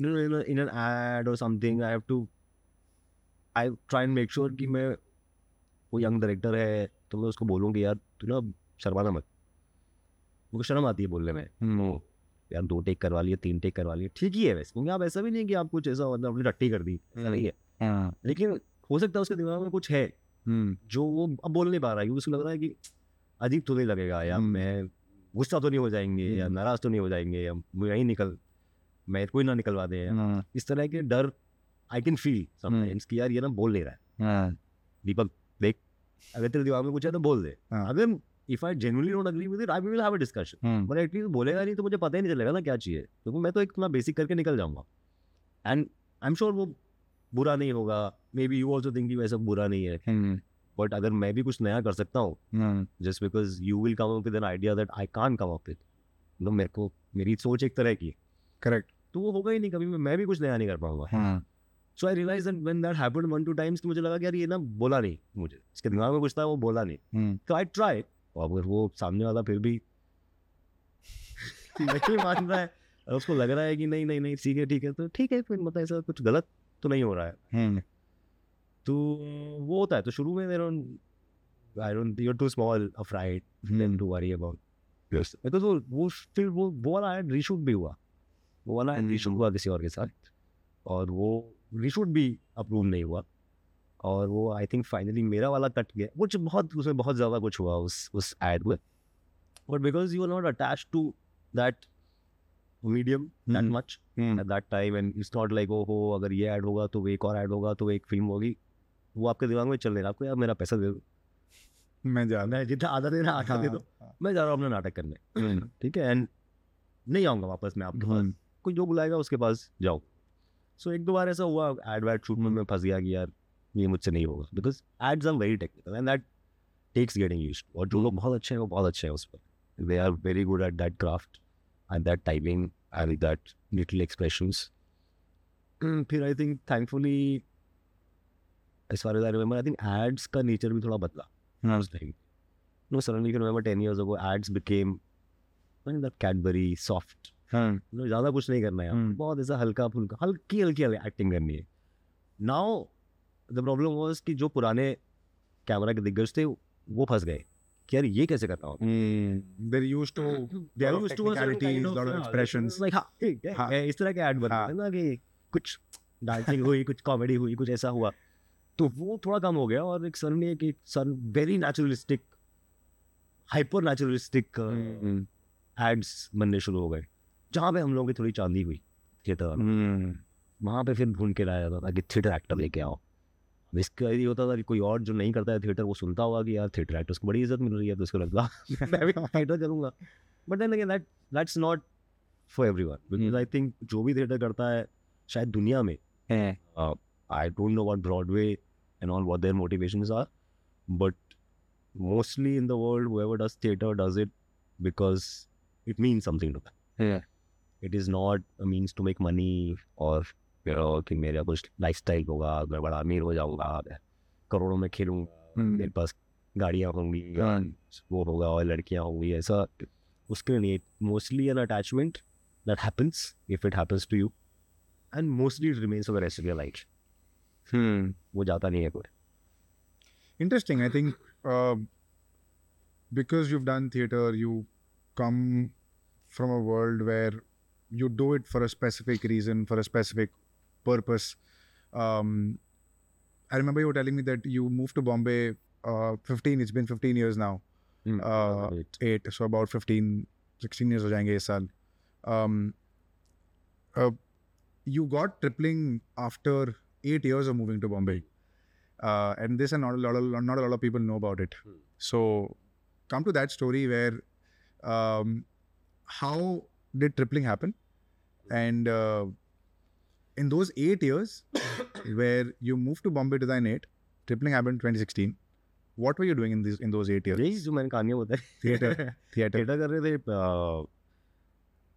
in an ad और something I have to I try and make sure कि मैं वो यंग डायरेक्टर है तो मैं उसको बोलूँगी यार तू ना शर्माना मत। मुझे शर्म आती है बोलने में। हम्म, यार दो टेक करवा लिए तीन टेक करवा लिए ठीक ही है वैसे क्योंकि आप ऐसा भी नहीं कि आप कुछ ऐसा मतलब अपनी रट्टी कर दी ऐसा नहीं है। हाँ, लेकिन हो सकता है उसके दिमाग में कुछ है हम्म, जो वो अब बोल नहीं पा रहा है क्योंकि उसको लग रहा है कि अजीब तो नहीं लगेगा या हम्म। मैं गुस्सा तो नहीं हो जाएँगे या हम्म। नाराज़ तो नहीं हो जाएँगे या मैं यहीं निकल मैं कोई ना निकलवा दे हाँ, इस तरह के डर आई कैन फील समटाइम्स कि यार ये ना बोल नहीं रहा है। हाँ, दीपक अगर तेरे दिमाग में कुछ है तो बोल दे। हाँ। अगर if I genuinely don't agree with it I will have a discussion hmm, but at least बोलेगा नहीं तो मुझे पता ही नहीं चलेगा ना क्या चाहिए। क्योंकि मैं तो एक इतना बेसिक करके निकल जाऊँगा। एंड आई एम श्योर वो बुरा नहीं होगा। Maybe you also think वैसा बुरा नहीं है। हम्म, बट अगर मैं भी कुछ नया कर सकता हूँ हम्म, just because you will come up with an idea that I can come up with मतलब मेरे को मेरी सोच एक तरह की करेक्ट तो वो होगा ही नहीं कभी मैं भी कुछ नया नहीं कर पाऊँगा। हम्म, so I realize that when that happened one two times तो मुझे लगा कि यार ये ना बोला नहीं मुझे। इसके दिमाग में कुछ था वो बोला नहीं। हम्म, तो आई ट्राई और अगर वो सामने वाला फिर भी <laughs> नहीं मान रहा है। और उसको लग रहा है कि नहीं नहीं नहीं ठीक है ठीक है। तो ठीक है फिर मतलब ऐसा कुछ गलत तो नहीं हो रहा है। हम्म, तो वो होता है तो शुरू में मेरा I don't you are too small afraid then to worry about yes तो तो वो फिर वो वो वाला है रीशूट भी हुआ। वो वाला हम्म। रीशूट हुआ किसी और के साथ। और वो रीशूट भी अप्रूव नहीं हुआ। और वो आई थिंक फाइनली मेरा वाला कट गया। कुछ बहुत उसमें बहुत ज़्यादा कुछ हुआ उस उस एड में। But because you are not attach to that medium that much at that time and it's not like ओ हो अगर ये ऐड होगा तो एक और ऐड होगा तो एक फ़िल्म होगी। वो आपके दिमाग में चल रहा आपको यार मेरा पैसा दे दो। मैं जा मैं जितना आधा देना आधा दे दो। हाँ, मैं जा रहा हूँ अपना नाटक करने। हम्म, ठीक है? एंड नहीं आऊँगा वापस मैं आपके पास। हम्म, कोई जो बुलाएगा उसके पास जाओ। सो एक दो बार ऐसा हुआ एड वैड शूट में मैं फंस गया कि यार ये मुझसे नहीं होगा। Because ads are very technical and that takes getting use और जो लोग बहुत अच्छे हैं वो बहुत अच्छे हैं उस पर। They are very good at that craft at that timing and that little expressions फिर I think thankfully as far as I remember, I think ads का नेचर भी थोड़ा बदला। उस can remember 10 years ago, ads became like that Cadbury, soft. हाँ, ज़्यादा कुछ नहीं करना है हम्म। बहुत ऐसा हल्का फुल्का हल्की हल्की एक्टिंग करनी है। नाउ द प्रॉब्लम वाज कि जो पुराने कैमरा के दिग्गज थे वो फंस गए कि यार ये कैसे करता <clears throat> हाँ, इस तरह के ऐड बनते हाँ। ना कि कुछ डांसिंग हुई कुछ कॉमेडी हुई कुछ ऐसा हुआ। तो वो थोड़ा कम हो गया और एक सडनली एक सन very naturalistic hyper naturalistic ads बनने शुरू हो गए। जहाँ पे हम लोगों की थोड़ी चांदी हुई थिएटर हम्म, वहाँ पे फिर ढूंढ के लाया जाता था कि थिएटर एक्टर लेके आओ। इसका ये होता था कि कोई और जो नहीं करता है थिएटर वो सुनता होगा कि यार थिएटर एक्टर्स को बड़ी इज़्ज़त मिल रही है तो इसको लगता <laughs> मैं भी <laughs> थिएटर करूँगा but then again that that's not for everyone because Hmm. I think जो भी थिएटर करता है शायद दुनिया में I don't know what Broadway and all what their motivations are but mostly in the world whoever does theater does it because it means something to them. है, it is not a means to make money or you know कि मेरा कुछ लाइफस्टाइल होगा मैं बड़ा अमीर हो जाऊँगा मैं करोड़ों में खेलूँगा हम्म, मेरे पास गाड़ियाँ होंगी हाँ, वो होगा और लड़कियाँ होंगी ऐसा उसके लिए mostly an attachment that happens if it happens to you and mostly it remains for rest of your life वो जाता नहीं है कोई। Interesting i think uh, because you've done theater you come from a world where you do it for a specific reason for a specific purpose um, i remember you were telling me that you moved to bombay uh, 15 it's been 15 years now Uh, Right. 8 so about 15 16 years हो जाएंगे इस साल um, uh, you got tripling after 8 years of moving to bombay uh, and this and not a lot of not a lot of people know about it Hmm. so come to that story where um, how did tripling happen and uh, in those 8 years where you moved to bombay 2008 tripling happened 2016 what were you doing in these in those 8 years यही जो मैंने कहानियाँ बताई theater theater थिएटर कर रहे थे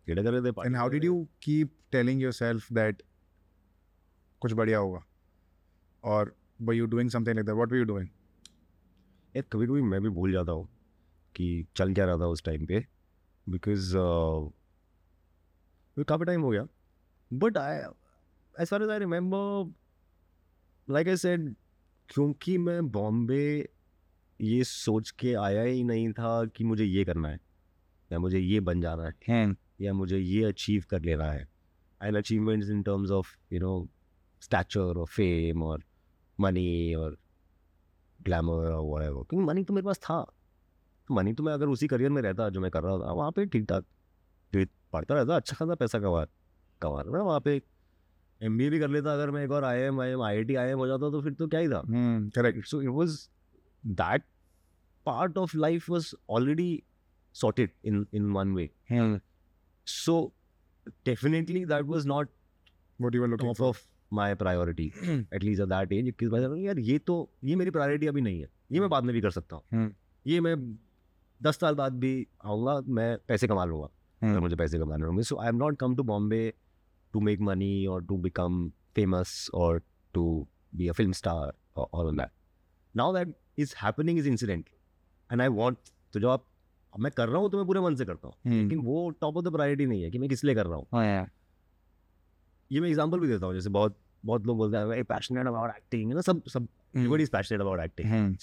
थिएटर कर रहे थे and how did you keep telling yourself that कुछ बढ़िया होगा or were you doing something like that what were you doing यार कभी कभी मैं भी भूल जाता हूँ कि चल क्या रहा था उस टाइम पे बिकॉज़ काफ़ी टाइम हो गया। But I as far as I remember like I said क्योंकि मैं बॉम्बे ये सोच के आया ही नहीं था कि मुझे ये करना है या मुझे ये बन जाना है या मुझे ये अचीव कर लेना है। And achievements in terms of you know stature और फेम और मनी और ग्लैमर और वो क्योंकि मनी तो मेरे पास था। मनी तो मैं अगर उसी करियर में रहता जो मैं कर रहा था वहाँ पे ठीक ठाक पढ़ता रहता अच्छा खासा पैसा कमा कमा रहा वहाँ पे। एम बी ए भी कर लेता अगर मैं एक और I M I M I I T I M हो जाता तो फिर तो क्या ही था। Correct so it was that part of life was already sorted in in one way so definitely that was not what you looking of of my priority at least at that age इक्कीस बाईस यार ये तो ये मेरी प्रायोरिटी अभी नहीं है। ये मैं hmm. बाद में भी कर सकता हूँ। hmm. ये मैं दस साल बाद भी आऊँगा मैं पैसे कमा लूँगा। अगर हम्म। मुझे पैसे कमाने होंगे। So I am not come to Bombay to make money और टू बिकम फ़ेमस और to be a film star और that now that is happening is incident and I want तो जब आप मैं कर रहा हूँ तो मैं पूरे मन से करता हूँ। हम्म। लेकिन वो टॉप ऑफ़ द प्रायोरिटी नहीं है कि मैं किस लिए कर रहा हूँ। ये मैं एग्ज़ाम्पल भी देता हूँ जैसे बहुत बहुत लोग बोलते हैं पैशनेट अबाउट एक्टिंग ना सब सब everybody is passionate about acting. Hmm.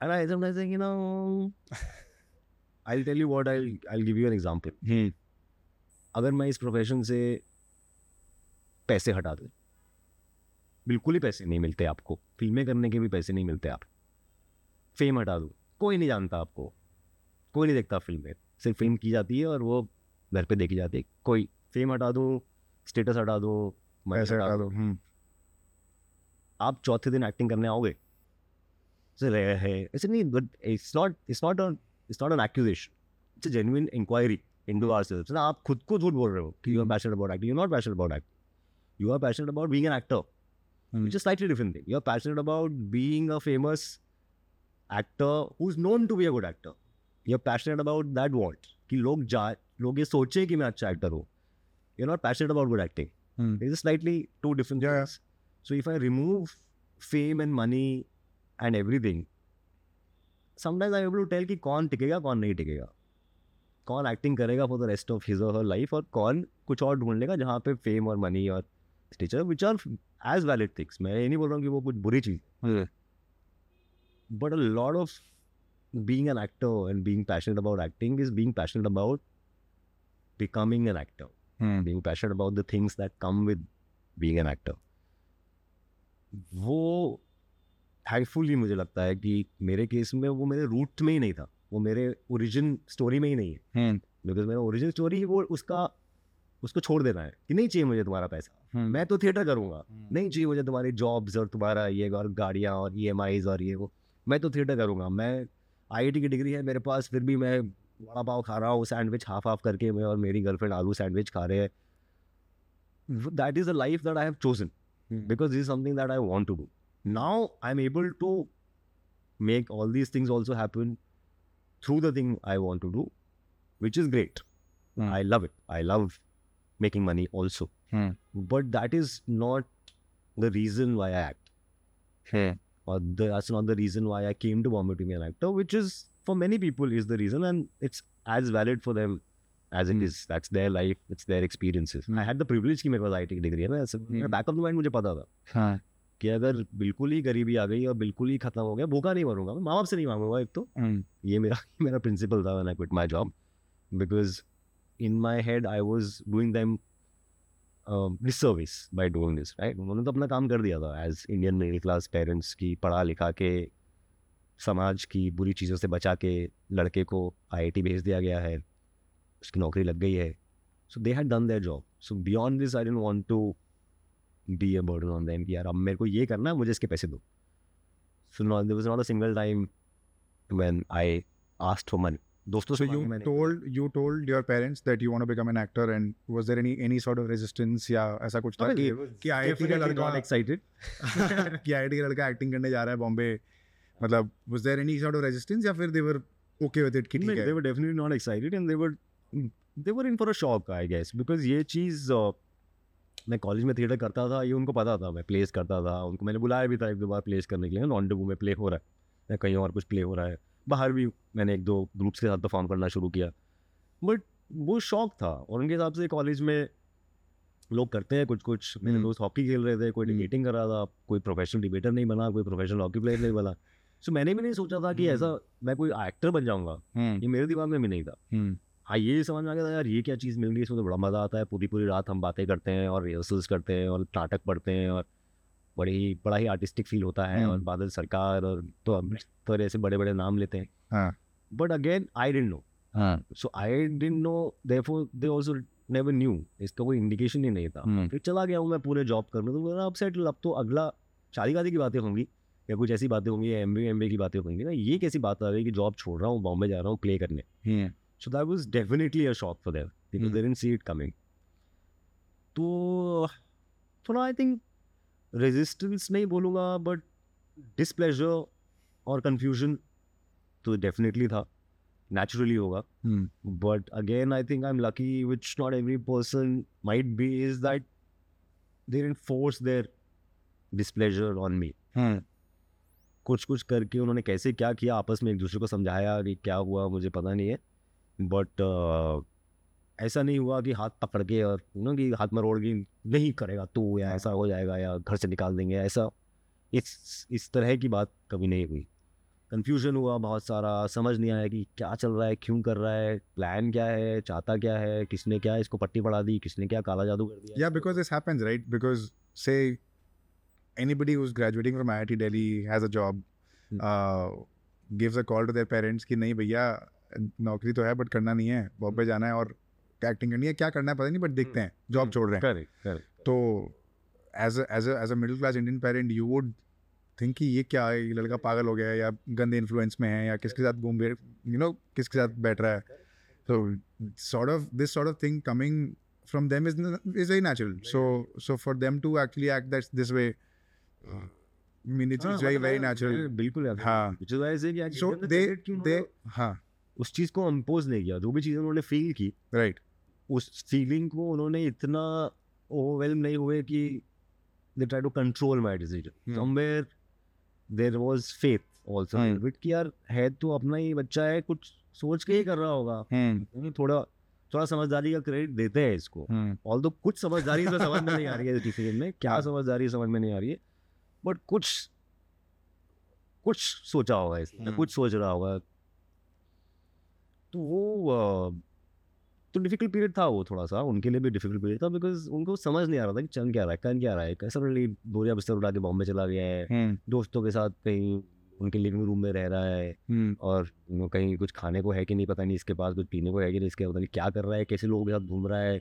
and I sometimes think you tell you what I'll I'll give you an example हम्म। अगर मैं इस प्रोफेशन से पैसे हटा दूँ बिल्कुल ही पैसे नहीं मिलते आपको फ़िल्में करने के भी पैसे नहीं मिलते आप फेम हटा दूँ कोई नहीं जानता आपको कोई नहीं देखता फ़िल्में सिर्फ़ फ़िल्म की जाती है और वो घर पे देखी जाती है कोई फेम हटा दो स्टेटस हटा दो पैसे हटा दो हम्म। आप चौथे दिन एक्टिंग करने आओगे ऐसे है ऐसे नहीं but it's not it's not it's not an accusation it's a genuine inquiry into our self आप खुद को झूठ बोल रहे हो कि you are passion about act you not passion about act you are passion about being an actor it's slightly different thing you are passion about being a famous actor who is known to be a good actor you are passionate about that want कि लोग जा लोग ये सोचे कि मैं अच्छा एक्टर हूँ. You are not passionate about good acting it is slightly too different so if I remove fame and money and everything sometimes I able to tell कि कौन टिकेगा कौन नहीं टिकेगा। कौन एक्टिंग करेगा for the rest of his और लाइफ और कौन कुछ और ढूंढ लेगा जहाँ पे फेम और मनी और stature which are as valid things मैं ये नहीं बोल रहा हूँ कि वो कुछ बुरी चीज़। But a lot of being an actor and being passionate about acting is being passionate about becoming an actor being passionate about the things that come with being an actor वो थैंकफुली मुझे लगता है कि मेरे केस में वो मेरे रूट में ही नहीं था। वो मेरे ओरिजिन स्टोरी में ही नहीं है। हम्म। बिकॉज़ मेरा ओरिजिन स्टोरी ही वो उसका उसको छोड़ देना है कि नहीं चाहिए मुझे तुम्हारा पैसा। हम्म। मैं तो थिएटर करूँगा। नहीं चाहिए मुझे तुम्हारी जॉब्स और तुम्हारा ये और गाड़ियाँ और ई और ये वो। मैं तो थिएटर करूँगा। मैं आईआईटी की डिग्री है मेरे पास फिर भी मैं वड़ा पाव खा रहा हूँ सैंडविच हाफ़ हाफ़ करके मैं और मेरी गर्लफ्रेंड आलू सैंडविच खा रहे हैं। That is the life that I have chosen because is something that I want to do. Now I'm able to make all these things also happen through the thing I want to do, which is great. Hmm. I love it. I love making money also. Hmm. But that is not the reason why I act. Or the, that's not the reason why I came to Bombay to be an actor, which is for many people is the reason and it's as valid for them as it Hmm. is. That's their life, it's their experiences. I had the privilege कि मेरे पास आई टी डिग्री है ना ऐसे Hmm. Back of the mind मुझे पता था हाँ। कि अगर बिल्कुल ही गरीबी आ गई और बिल्कुल ही खत्म हो गया भूखा नहीं मरूँगा मैं माँ बाप से नहीं मांगूँगा एक तो। हम्म। ये मेरा <laughs> मेरा प्रिंसिपल था when I quit my job because in my head I was doing them disservice by doing this right उन्होंने तो अपना काम कर दिया था as Indian middle class parents की पढ़ा लिखा के समाज की बुरी चीज़ों से बचा के लड़के को आईआईटी भेज दिया गया है उसकी नौकरी लग गई है। So they had done their job so beyond this I didn't want to be a burden on them यार अब मेरे को ये करना है मुझे इसके पैसे दो so not there was not a single time when I asked for money दोस्तों So से मैंने told you told your parents that you want to become an actor, and was there any any sort of resistance या ऐसा कुछ था कि कि IIT का लड़का एक्साइटेड कि IIT का लड़का एक्टिंग करने जा रहा है बॉम्बे मतलब was there any sort of resistance या फिर they were okay with it कि ठीक they है were definitely not excited and they were they were in for a shock I guess because ये चीज़ uh, मैं कॉलेज में थिएटर करता था ये उनको पता था मैं प्लेस करता था उनको मैंने बुलाया भी था एक दो बार प्लेस करने के लिए नॉन डबू में प्ले हो रहा है या कहीं और कुछ प्ले हो रहा है। बाहर भी मैंने एक दो ग्रुप्स के साथ परफॉर्म करना शुरू किया। बट वो शौक था और उनके हिसाब से कॉलेज में लोग करते हैं कुछ कुछ मेरे हम्म। दोस्त हॉकी खेल रहे थे कोई हम्म। डिबेटिंग कर रहा था कोई प्रोफेशनल डिबेटर नहीं बना कोई प्रोफेशनल हॉकी प्लेयर नहीं बना। सो मैंने भी नहीं सोचा था कि हम्म। ऐसा मैं कोई एक्टर बन जाऊँगा। हम्म। ये मेरे दिमाग में भी नहीं था। हम्म। हाँ ये समझ में आ गया था यार ये क्या चीज़ मिल रही है इसमें तो बड़ा मज़ा आता है पूरी पूरी रात हम बातें करते हैं और रिहर्सल्स करते हैं और नाटक पढ़ते हैं और बड़ी ही बड़ा ही आर्टिस्टिक फील होता है और। बादल सरकार और तो अमृत तो ऐसे बड़े बड़े नाम लेते हैं। हाँ। But again I didn't know हाँ। So I didn't know therefore they also never knew इसका कोई इंडिकेशन ही नहीं था। फिर चला गया हूँ मैं पूरे जॉब करने तो मेरा अब सेटल अब तो अगला शादी वादी की बातें होंगी या कुछ ऐसी बातें होंगी या एम बी एम की बातें होंगी ना ये कैसी बात आ गई कि जॉब छोड़ रहा हूँ बॉम्बे जा रहा हूँ प्ले करने। So that was definitely a shock for them because Hmm. they didn't see it coming. तो थोड़ा आई थिंक रेजिस्टेंस नहीं बोलूँगा बट डिसप्लेजर और कंफ्यूजन तो डेफिनेटली था नेचुरली होगा hmm but again i think i'm lucky which not every person might be is that they didn't force their displeasure on me हम्म कुछ कुछ करके उन्होंने कैसे क्या किया आपस में एक दूसरे को समझाया कि क्या हुआ मुझे पता नहीं है बट ऐसा नहीं हुआ कि हाथ पकड़ के और यू नो कि हाथ में रोड़ की नहीं करेगा तू या ऐसा हो जाएगा या घर से निकाल देंगे ऐसा इस इस तरह की बात कभी नहीं हुई कन्फ्यूज़न हुआ बहुत सारा समझ नहीं आया कि क्या चल रहा है क्यों कर रहा है प्लान क्या है चाहता क्या है किसने क्या इसको पट्टी पढ़ा दी किसने क्या काला जादू कर दिया Yeah, because this happens, right? Because say anybody who's graduating from IIT Delhi has a job, Hmm. uh, gives a call to their parents कि नहीं भैया नौकरी तो है बट करना नहीं है। बॉम्बे जाना है और एक्टिंग करनी है। क्या करना है पता नहीं बट देखते हैं जॉब हम्म, छोड़ रहे हैं। करेक्ट करेक्ट तो as as as a middle class Indian parent you would think कि ये क्या है? ये लड़का पागल हो गया है या गंदे इन्फ्लुएंस में है या किसके साथ घूम यू नो किसके साथ बैठ रहा है। So sort of this sort of thing coming from them is n- is very natural. So so for them to actually act that this way uh, I mean it's, हाँ, it's very मतलब very मैं- natural मैं बिल्कुल। हाँ क्यों they उन्होंने हाँ। उस चीज़ को इम्पोज नहीं किया जो भी चीज़ उन्होंने फील की right उस फीलिंग को उन्होंने इतना ओवरवेलम नहीं हुए कि they try to control my decision Hmm. Somewhere there was faith also Hmm. Bit कि यार है तो अपना ही बच्चा है कुछ सोच के ही कर रहा होगा hmm. थोड़ा थोड़ा समझदारी का क्रेडिट देते हैं इसको Hmm. ऑल तो कुछ समझदारी इसमें समझ में नहीं आ रही है डिसीज़न में क्या हाँ। <laughs> समझदारी समझ में नहीं आ रही है बट कुछ कुछ सोचा होगा इसने हम्म। कुछ सोच रहा होगा तो वो तो डिफ़िकल्ट पीरियड था वो थोड़ा सा उनके लिए भी डिफ़िकल्ट पीरियड था बिकॉज़ उनको समझ नहीं आ रहा था कि चल क्या रहा है कर क्या रहा है कैसा सडनली बोरिया बिस्तर उठा के बॉम्बे चला गया है. दोस्तों के साथ कहीं उनके लिविंग रूम में रह रहा है. और कहीं कुछ खाने को है कि नहीं पता नहीं इसके पास कुछ पीने को है कि नहीं इसके पता नहीं क्या कर रहा है कैसे लोगों के साथ घूम रहा है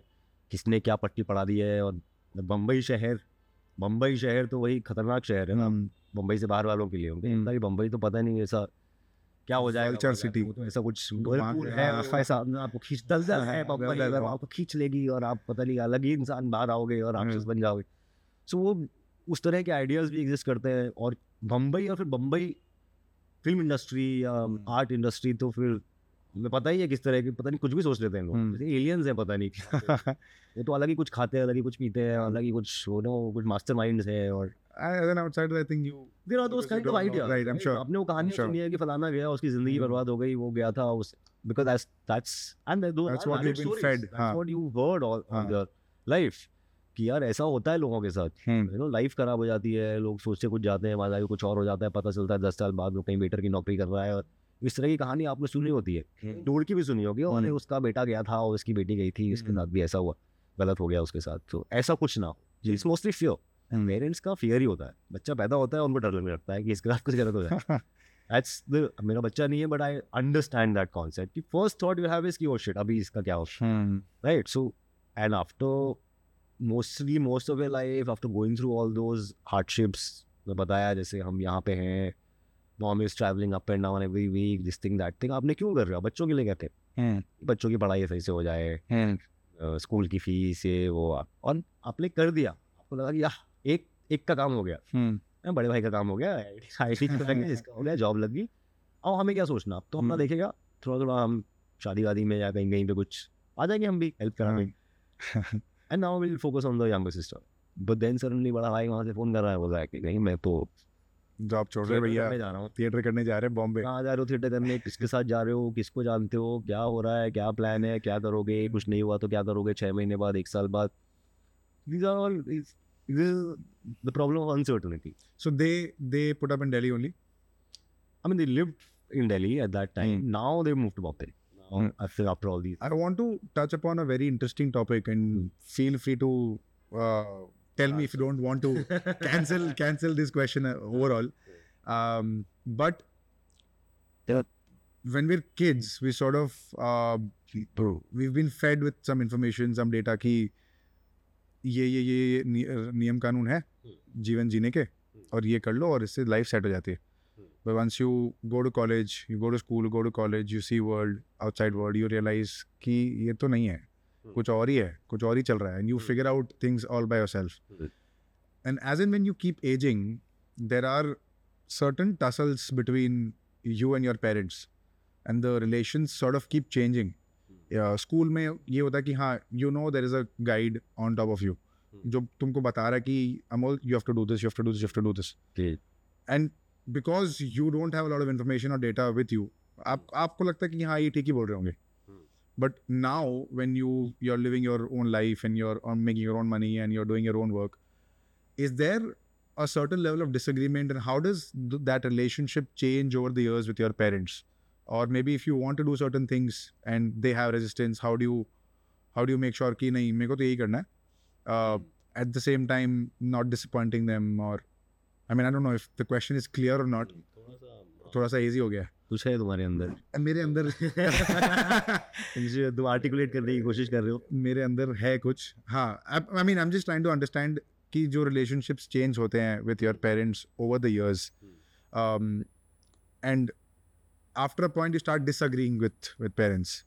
किसने क्या पट्टी पड़ा दी है और बम्बई शहर बम्बई शहर तो वही खतरनाक शहर है ना. बम्बई से बाहर वालों के लिए उनको बम्बई तो पता नहीं ऐसा क्या हो जाएगा city. वो तो ऐसा कुछ है हाँ। ऐसा आपको खींच दलदल है हाँ, हाँ। आपको खींच लेगी और आप पता नहीं अलग ही इंसान बाहर आओगे और राक्षस हम्म। बन जाओगे सो वो उस तरह के आइडियाज़ भी एग्जिस्ट करते हैं और बम्बई और फिर बम्बई फ़िल्म इंडस्ट्री या। आर्ट इंडस्ट्री तो फिर हमें पता ही है किस तरह की पता नहीं कुछ भी सोच लेते हैं लोग हम्म। एलियंस हैं पता नहीं क्या <laughs> ये तो अलग ही कुछ खाते हैं अलग ही कुछ पीते हैं अलग ही कुछ वो नो कुछ मास्टर माइंड्स है और. आपने वो कहानी सुनी है कि फलाना गया उसकी ज़िंदगी. बर्बाद हो गई वो गया था उस बिकॉज़ दैट्स दैट्स एंड दो That's what you've been that's हाँ. व्हाट यू हर्ड ऑल हाँ. योर लाइफ कि यार ऐसा होता है लोगों के साथ. यू नो लाइफ खराब हो जाती है लोग सोचते कुछ जाते हैं वहाँ जाके कुछ और हो जाता है पता चलता है दस साल बाद वो कहीं वेटर की नौकरी कर रहा है और इस तरह की कहानी आपने सुनी होती है। दूर की भी सुनी होगी और हम्म। उसका बेटा गया था और उसकी बेटी गई थी उसके हम्म। साथ भी ऐसा हुआ गलत हो गया उसके साथ तो ऐसा कुछ ना हो। It's mostly fear. पेरेंट्स का फियर ही होता है। बच्चा पैदा होता है उनको डर लगने लगता है कि इसके साथ कुछ गलत हो जाए। <laughs> दैट्स द मेरा बच्चा नहीं है but I understand that concept कि first thought you have is कि ओ शिट अभी इसका क्या हो? Hmm. right so and after mostly most of your life after going through all those hardships मैं बताया जैसे हम यहाँ पे हैं mom is travelling up and down every week this thing that thing आपने क्यों कर रहे हो? बच्चों के लिए कहते हैं. बच्चों की पढ़ाई सही से हो। जाए. स्कूल की फ़ीस ये वो और आपने कर दिया। आपको लगा कि यार एक एक का काम हो गया. बड़े भाई का काम हो गया। आई टी इसका हो गया जॉब लग गई। और हमें क्या सोचना? अब तो अपना। देखेगा थोड़ा थोड़ा हम शादी वादी में या कहीं कहीं पे कुछ आ जाएँगे हम भी हेल्प कराने। And now will focus on the younger sister but then suddenly बड़ा भाई वहाँ से फ़ोन कर रहा है बोला है कि नहीं मैं तो जॉब छोड़ रहे भैया जा रहा हूँ थिएटर करने जा रहे हैं बॉम्बे कहाँ जा रहे हो थिएटर करने किसके साथ जा रहे हो किसको जानते हो क्या हो रहा है क्या प्लान है क्या करोगे कुछ नहीं हुआ तो क्या करोगे छः महीने बाद एक साल बाद these are all the problem of uncertainty so they they put up in delhi only I mean, they lived in Delhi at that time. Hmm. Now they moved to Bombay. Now, Hmm. after after all these. i want to touch upon a very interesting topic and feel free to uh, tell me if you don't want to cancel cancel this question uh, overall um, but when we're kids we sort of uh, we've been fed with some information some data कि ये ये ये नि- नियम कानून है जीवन जीने के और ये कर लो और इससे लाइफ सेट हो जाती है but once you go to college you go to school go to college you see world outside world you realize कि ये तो नहीं है कुछ और ही है कुछ और ही चल रहा है and you figure out things all by yourself and as in when you keep aging there are certain tussles between you and your parents and the relations sort of keep changing. Uh, school में ये होता है कि हाँ you know there is a guide on top of you जो तुमको बता रहा है कि Amol you have to do this you have to do this you have to do this and because you don't have lot of information और डेटा विथ यू आप आपको लगता है कि हाँ ये ठीक ही बोल रहे होंगे। but now when you you're living your own life and you're making your own money and you're doing your own work is there a certain level of disagreement and how does th- that relationship change over the years with your parents? Or maybe if you want to do certain things and they have resistance how do you how do you make sure ki nahi mere to yahi karna uh, hmm. at the same time not disappointing them or i mean i don't know if the question is clear or not. Hmm, thoda sa easy हो गया. कुछ है तुम्हारे अंदर? मेरे अंदर <laughs> तुम आर्टिकुलेट करने की कोशिश कर रहे हो। मेरे अंदर है कुछ। हाँ I mean I am just trying to understand कि जो रिलेशनशिप्स चेंज होते हैं with your parents over the years and after a point you start disagreeing with with parents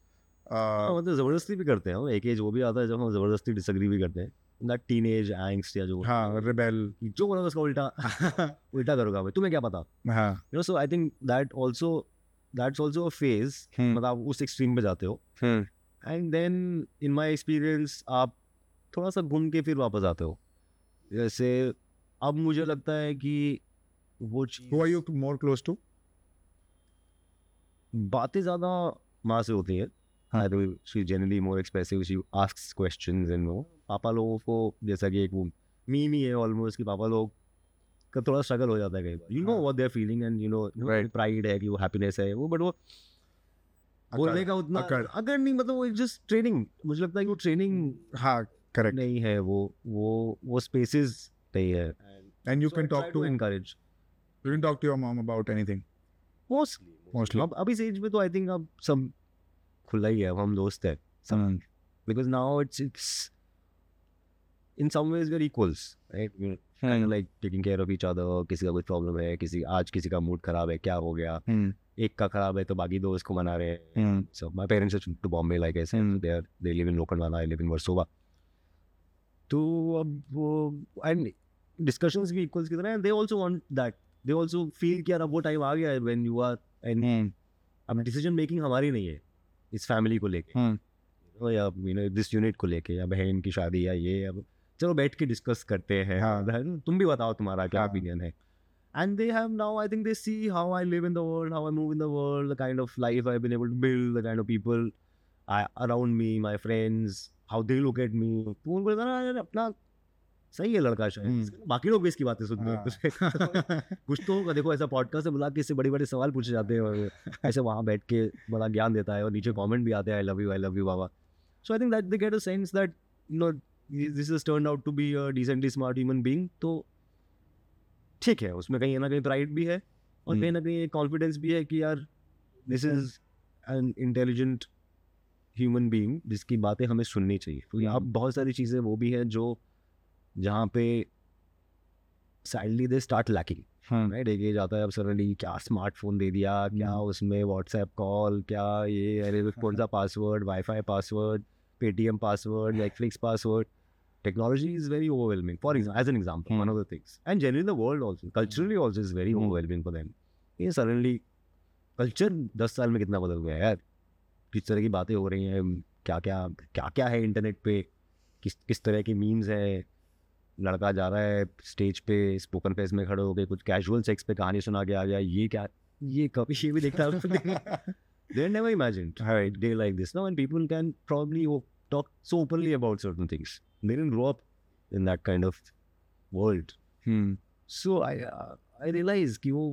मतलब ज़बरदस्ती भी करते हैं हम एक एज वो भी आता है जब हम ज़बरदस्ती डिसएग्री भी करते हैं। दैट एंग्स्ट या जो हाँ रिबेल जो बोला उसका उल्टा <laughs> उल्टा करोगा तुम्हें क्या पता? हाँ। You know so I think that also that's also a phase. मतलब आप उस एक्सट्रीम पे जाते हो। And then in my experience आप थोड़ा सा घूम के फिर वापस आते हो। जैसे अब मुझे लगता है कि वो चीज़ who are you more close to बातें ज़्यादा माँ से होती हैं। हाँ। She generally more expressive she asks questions and वो। पापा लोगों को जैसा कि एक वो मीम ही है ऑलमोस्ट कि पापा लोग का थोड़ा स्ट्रगल हो जाता है कई बार यू नो हाँ। What they are feeling and you know. Pride है कि वो हैप्पीनेस है वो बट वो बोलने का उतना अकड़। अगर नहीं मतलब वो जस्ट ट्रेनिंग मुझे लगता है कि वो ट्रेनिंग हाँ करेक्ट नहीं है वो वो वो स्पेसेस नहीं है and you can talk to you can talk to your mom about anything mostly Mostly. अब अभी इस एज में तो आई थिंक अब सब खुला ही है अब हम दोस्त हैं because now it's it's in some ways we're equals right like taking care of each other किसी का कोई प्रॉब्लम है किसी आज किसी का मूड खराब है क्या हो गया? हम्म। एक का खराब है तो बाकी दो इसको मना रहे हैं। So my Bombay like they they live in local वाला लिव इन वर्सोवा तो अब एंड डिस्कशंस भी इक्वल्स की तरह they also want that they also feel कि अब वो टाइम आ गया व्हेन यू आर एंड अब डिसीज़न मेकिंग हमारी नहीं है इस फैमिली को लेके। हम्म। या यू नो दिस यूनिट को लेके या बहन की शादी या ये अब चलो बैठ के डिस्कस करते हैं हाँ। तुम भी बताओ तुम्हारा क्या हाँ। ओपिनियन है and they have now I think they see how I live in the world how I move in the world the kind of life I been able to build the kind of people around me my friends how they look at me तो उनको लगता है ना यार अपना सही है लड़का शायद हम्म। इसके- बाकी लोग भी इसकी बातें सुनते हाँ। हैं <laughs> कुछ तो होगा देखो ऐसा पॉडकास्ट है बुला के इससे बड़े बड़े सवाल पूछे जाते हैं ऐसे वहाँ बैठ के बड़ा ज्ञान देता है और नीचे कमेंट भी आते हैं I love you I love you Baba so I think that they get a sense that you know this is turn out to be decently smart human being तो ठीक है उसमें कहीं ना कहीं प्राइड भी है और हम्म। कहीं ना कहीं कॉन्फिडेंस भी है कि यार this is an intelligent human being जिसकी बातें हमें सुननी चाहिए तो यहाँ। बहुत सारी चीज़ें वो भी हैं जो जहाँ पे sadly they start lacking right एक एज आता है अब सडनली क्या स्मार्टफ़ोन दे दिया क्या हम्म। उसमें व्हाट्सएप कॉल क्या ये अरे <laughs> कौन सा password wifi password Paytm password Netflix password technology is very overwhelming for example as an example one of the things and generally the world also culturally also is very Hmm. Overwhelming for them ये सडनली कल्चर दस साल में कितना बदल गया यार? किस तरह की बातें हो रही हैं? क्या क्या क्या क्या है इंटरनेट पे? किस किस तरह की मीम्स है? लड़का जा रहा है स्टेज पे स्पोकन फेस में खड़े हो गए कुछ कैजुअल सेक्स पे कहानी सुना के आ गया ये क्या ये कभी ये भी देखता <laughs> never imagined. Right. day like this. Now and people can probably o- talk so openly about certain things. They didn't grow up in that kind of world so I uh, I realize कि वो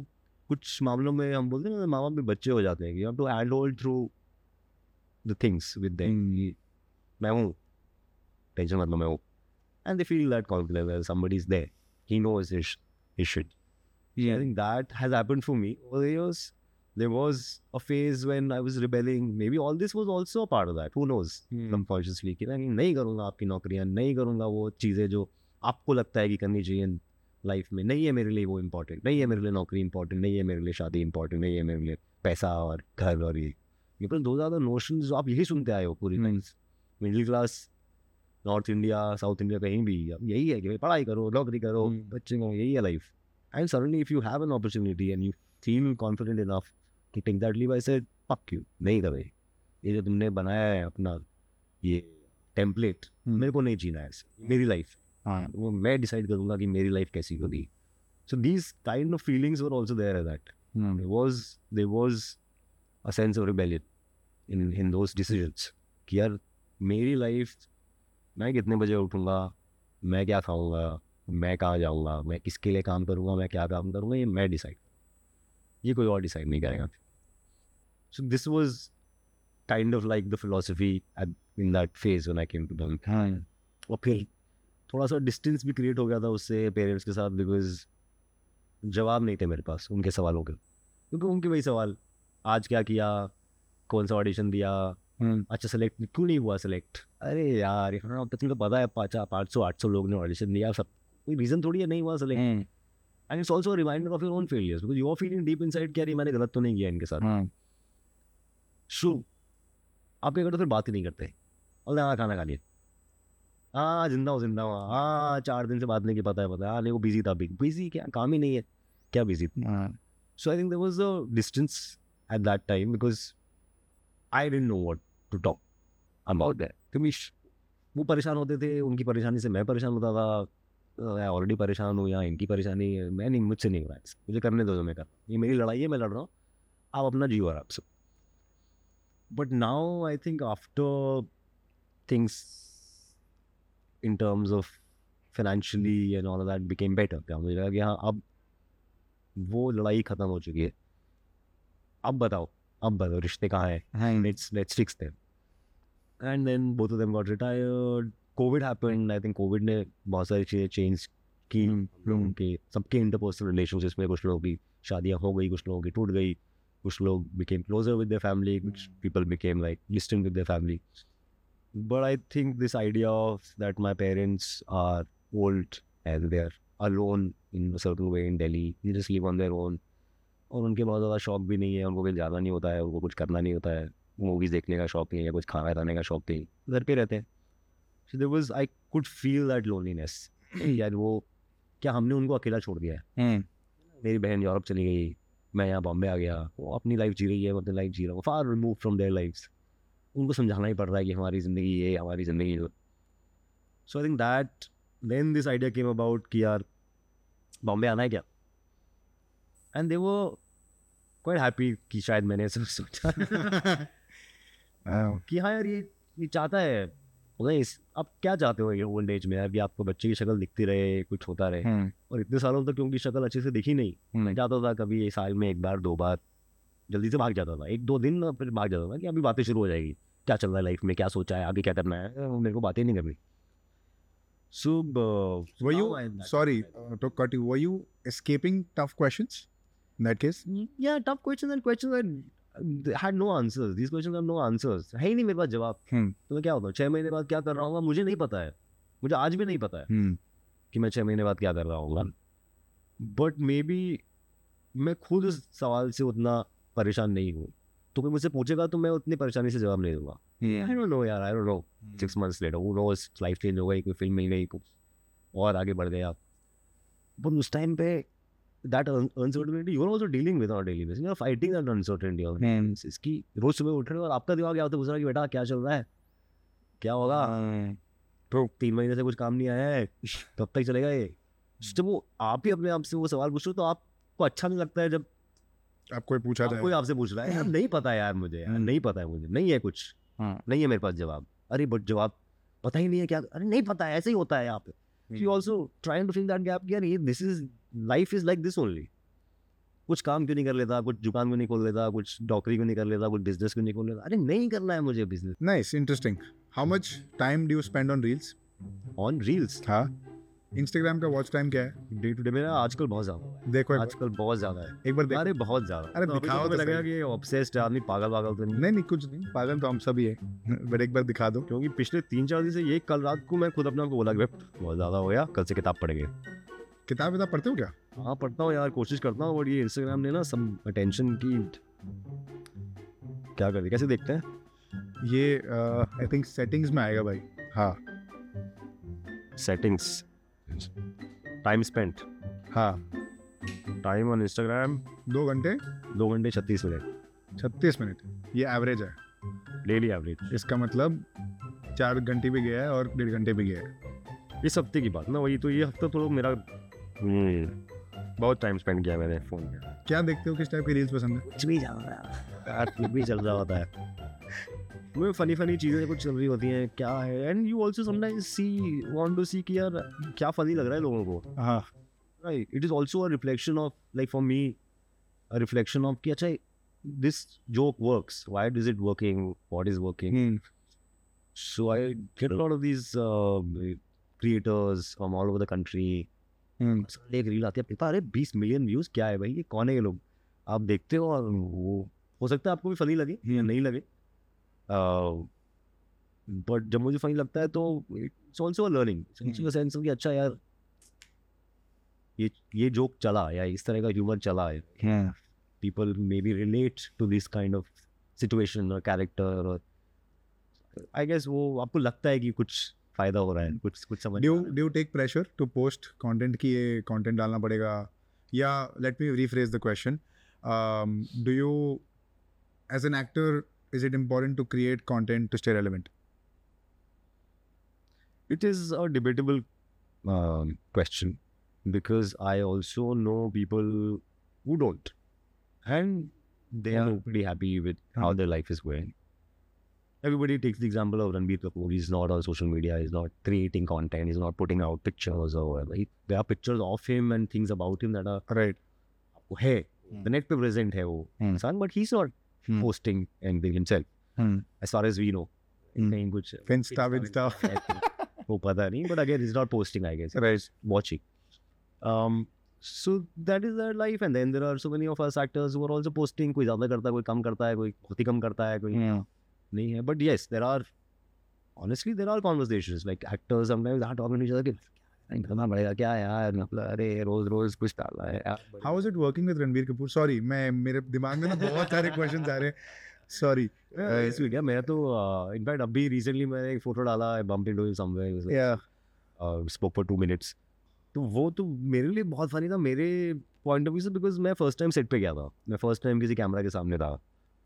कुछ मामलों में हम बोलते हैं ना माँ बाप भी बच्चे हो जाते हैं कि have to handhold through the things with them Hmm. कि मैं हूँ टेंशन मतलब मैं हूँ and they feel that confidence that somebody is there he knows his, his shit I think that has happened for me over the years. There was a phase when I was rebelling. Maybe all this was also a part of that. Who knows? Subconsciously कि नहीं नहीं करूँगा आपकी नौकरियाँ नहीं करूँगा वो चीज़ें जो आपको लगता है कि करनी चाहिए लाइफ में नहीं है मेरे लिए वो इम्पोर्टेंट नहीं है मेरे लिए नौकरी इम्पोर्टेंट नहीं है मेरे लिए शादी इम्पोर्टेंट नहीं है मेरे लिए पैसा और घर और ये बिकॉज़ दो ज़्यादा नोशन जो आप यही सुनते आए हो पूरी हम्म। Life middle class north India south India कहीं भी अब यही है कि भाई पढ़ाई करो नौकरी करो हम्म। बच्चे को यही है life and suddenly if you have an opportunity and you feel confident enough to take that leave I say fuck you नहीं करे ये जो तुमने बनाया है अपना ये टेम्पलेट हम्म। मेरे को नहीं जीना है मेरी लाइफ हाँ। वो मैं डिसाइड करूँगा कि मेरी लाइफ कैसी होगी। So these kind of feelings were also there at that there was there was a sense of rebellion in in those decisions कि यार मेरी लाइफ मैं कितने बजे उठूँगा? मैं क्या खाऊँगा? मैं कहाँ जाऊँगा? मैं किसके लिए काम करूँगा? मैं क्या काम करूँगा? ये मैं डिसाइड ये कोई और डिसाइड नहीं करेगा। So this was kind of like the philosophy in that phase when I came to done हाँ। और फिर थोड़ा सा डिस्टेंस भी क्रिएट हो गया था उससे पेरेंट्स के साथ बिकॉज़ जवाब नहीं थे मेरे पास उनके सवालों के। क्योंकि उनके वही सवाल आज क्या किया कौन सा ऑडिशन दिया हम्म, अच्छा सेलेक्ट क्यों नहीं हुआ सेलेक्ट अरे यार यहाँ अब तक तुमको पता है पाँच पाँच सौ आठ सौ लोग ने ऑडिशन दिया सब कोई रीज़न थोड़ी है नहीं हुआ select and it's also reminder of your own failures because you are feeling deep inside कि यार ये मैंने गलत तो नहीं किया इनके साथ. हाँ। शू आप क्या करते फिर बात ही नहीं करते। और हाँ खाना खा लिया हाँ ज़िंदा हो ज़िंदा हूँ। हाँ चार दिन से बात नहीं की पता है पता है। हाँ नहीं वो बिज़ी था बिज़ी क्या? काम ही नहीं है। क्या बिज़ी हाँ। So I think there was a distance at that time because I didn't know what to talk about that. क्योंकि वो परेशान होते थे उनकी परेशानी से मैं परेशान होता था। मैं ऑलरेडी परेशान हूँ या इनकी परेशानी मैं नहीं मुझसे नहीं हो। रहा मुझे करने दो जो मैं कर ये मेरी लड़ाई है मैं लड़ रहा हूँ। आप अपना जियो आराम से but now I think after things in terms of financially and all that became better क्या मुझे लगा कि हाँ अब वो लड़ाई खत्म हो चुकी है। अब बताओ अब बताओ रिश्ते कहाँ हैं? हाँ let's let's fix them. And then both of them got retired. Covid happened. I think covid ने बहुत सारी चीज़ें चेंज की। हम्म, लोगों के सबके इंटरपर्सनल रिलेशनशिप्स में कुछ लोगों की शादियाँ हो गई कुछ लोगों की टूट गई। कुछ लोग became closer with the family कुछ people became like listen with the family but I think this idea of that my parents are old as they are lone in certain way in daily just live on their own और उनके बहुत ज़्यादा शौक भी नहीं है उनको कुछ ज़्यादा नहीं होता है उनको कुछ करना नहीं होता है मूवीज़ देखने का शौक नहीं है या कुछ खाना खाने का शौक नहीं। घर पर रहते हैं। There was I could feel that loneliness यार वो क्या हमने उनको अकेला छोड़ दिया है? Hmm. मेरी बहन यूरोप चली गई मैं यहाँ बॉम्बे आ गया। वो अपनी लाइफ जी रही है मैं अपनी लाइफ जी रहा हूँ। Far remove from their life उनको समझाना ही पड़ रहा है कि हमारी ज़िंदगी ये हमारी ज़िंदगी so I think that then this idea came about कि यार बॉम्बे आना है क्या? एंड दे वो क्वाइट हैप्पी कि शायद मैंने सोचा। <laughs> कि हाँ यार ये ये चाहता है। नहीं इस अब क्या चाहते हो ये ओल्ड एज में? अभी आपको बच्चे की शक्ल दिखती रहे कुछ होता रहे। हम्म, और इतने सालों तक क्योंकि शक्ल अच्छे से दिखी नहीं। मैं हम्म, जाता था कभी एक साल में एक बार दो बार जल्दी से भाग जाता था। एक दो दिन फिर भाग जाता था कि अभी बातें शुरू हो जाएगी। क्या चल रहा है लाइफ में? क्या सोचा है? आगे क्या करना है? मेरे को बातें नहीं करनी। सो Were you sorry uh, to cut you? Were you escaping tough questions? In that case? yeah tough questions and had no answers. These questions have no answers. है ही नहीं मेरे पास जवाब। हम्म, तो मैं क्या होता हूँ? छः महीने बाद क्या कर रहा हूँ? मुझे नहीं पता है। मुझे आज भी नहीं पता है हम्म, कि मैं छः महीने बाद क्या कर रहा हूँ। बट मे बी मैं खुद उस सवाल से उतना परेशान नहीं हूँ। तो कोई मुझसे पूछेगा तो मैं उतनी परेशानी से जवाब नहीं दूँगा। Yeah, आई डोंट नो यार I don't know six months later वो लाइफ चेंज हो गई कोई फ़िल्म मिल गई और आगे बढ़ गया। बट उस टाइम पे that uncertainty you are also dealing with on daily basis you are fighting that uncertainty on हम्म, इसकी रोज सुबह उठ रहे हो और आपका दिमाग क्या होता है पूछ कि बेटा क्या चल रहा है क्या होगा तो तीन महीने से कुछ काम नहीं आया है कब तक चलेगा ये जब वो आप ही अपने आप से वो सवाल पूछ रहे हो तो आपको अच्छा नहीं लगता है जब आप कोई पूछा था कोई आपसे पूछ रहा है यार नहीं पता यार मुझे यार नहीं पता है मुझे नहीं है कुछ नहीं है मेरे पास जवाब अरे बट जवाब पता ही नहीं है क्या अरे नहीं पता है ऐसे ही होता है यहाँ पे you also trying to fill that gap यार ये this is life is like this only कुछ काम क्यों नहीं कर लेता कुछ दुकान क्यों नहीं खोल लेता कुछ डॉक्टरी क्यों नहीं कर लेता कुछ बिज़नेस क्यों नहीं खोल लेता। अरे नहीं करना है मुझे business nice interesting how much time do you spend on reels on reels हाँ। इंस्टाग्राम का वॉच टाइम क्या है? डे टू डे मेरा आजकल बहुत ज़्यादा देखो आजकल बहुत ज़्यादा है। एक बार देखो। अरे बहुत ज़्यादा। अरे तो दिखाओ तो लगेगा। कि ऑब्सेस्ड आदमी पागल पागल तो नहीं। नहीं कुछ नहीं। पागल तो हम सभी है। बट एक बार दिखा दो। क्योंकि पिछले तीन चार दिन से ये कल रात को मैं खुद अपने आप को बोला बहुत ज़्यादा हो गया कल से किताब पढ़ेंगे। किताब विताब पढ़ते हो क्या? हाँ पढ़ता हूँ यार कोशिश करता हूँ और ये इंस्टाग्राम ने ना सब अटेंशन की क्या कर दी? कैसे देखते हैं? ये आई थिंक सेटिंग्स में आएगा भाई। हाँ। सेटिंग्स टाइम स्पेंट हाँ। टाइम ऑन इंस्टाग्राम दो घंटे? दो घंटे छत्तीस मिनट। छत्तीस मिनट। ये एवरेज है। डेली एवरेज इसका मतलब चार घंटे भी गया है और डेढ़ घंटे भी गया है। इस हफ़्ते की बात ना वही तो ये हफ़्ता थोड़ा मेरा हम्म, बहुत टाइम स्पेंड किया मैंने फ़ोन में। क्या देखते हो? किस टाइप की रील्स पसंद है? कुछ भी चल रहा है। कुछ भी चल रहा होता है। में फनी फनी चीज़ें कुछ चल रही होती हैं क्या है? And you also sometime see want to see कि यार क्या फनी लग रहा है लोगों को। Right it is also a reflection of like for me a reflection of कि अच्छा this joke works why does it working what is working so I get lot of these creators from all over the country एक रील आती है? पिता अरे बीस मिलियन व्यूज़ क्या है भाई? ये कौन है ये लोग? आप देखते हो और वो हो सकता है आपको भी फनी लगे hmm. नहीं लगे। बट जब मुझे फनी लगता है तो इट्स ऑल्सो लर्निंग सेंस कि अच्छा यार। ये ये जोक चला या इस तरह का ह्यूमर चला है। People may be relate to this kind of situation और कैरेक्टर और आई गेस वो आपको लगता है कि कुछ फ़ायदा हो रहा है कुछ कुछ समझ डू आ रहा है। Do take pressure to post content की ये कंटेंट डालना पड़ेगा? या let me rephrase the question do you as an actor Is it important to create content to stay relevant It is a debatable um, question because I also know people who don't, and they are pretty happy with how Hmm. their life is going. Everybody takes the example of Ranbir Kapoor. He's not on social media. He's not creating content. He's not putting out pictures or whatever. He- there are pictures of him and things about him that are right वो है Hmm. the net पे present है वो Hmm. इंसान but he's not Hmm. posting anything himself Hmm. as far as we know Hmm. कहीं कुछ Finsta, think. वो पता नहीं but again he's not posting I guess right watching um so that is their life and then there are so many of us actors who are also posting कोई ज़्यादा करता है कोई कम करता है कोई बहुत ही कम करता है कोई नहीं है but yes there are honestly there are conversations like actors sometimes are talking to each other कि "नहीं, करना पड़ेगा क्या यार मतलब अरे रोज रोज कुछ डालना है यार how is it working with Ranbir Kapoor sorry मैं मेरे दिमाग में ना बहुत सारे क्वेश्चंस आ रहे हैं। सॉरी स्वीट क्या मैं तो इनफैक्ट अभी रिसेंटली मैंने एक फ़ोटो डाला आई बम्प इनटू समवेयर या स्पोक फॉर टू मिनट्स तो वो तो मेरे लिए बहुत फनी था मेरे पॉइंट ऑफ़ व्यू से बिकॉज़ मैं फ़र्स्ट टाइम सेट पे गया था। मैं फ़र्स्ट टाइम किसी कैमरा के सामने था।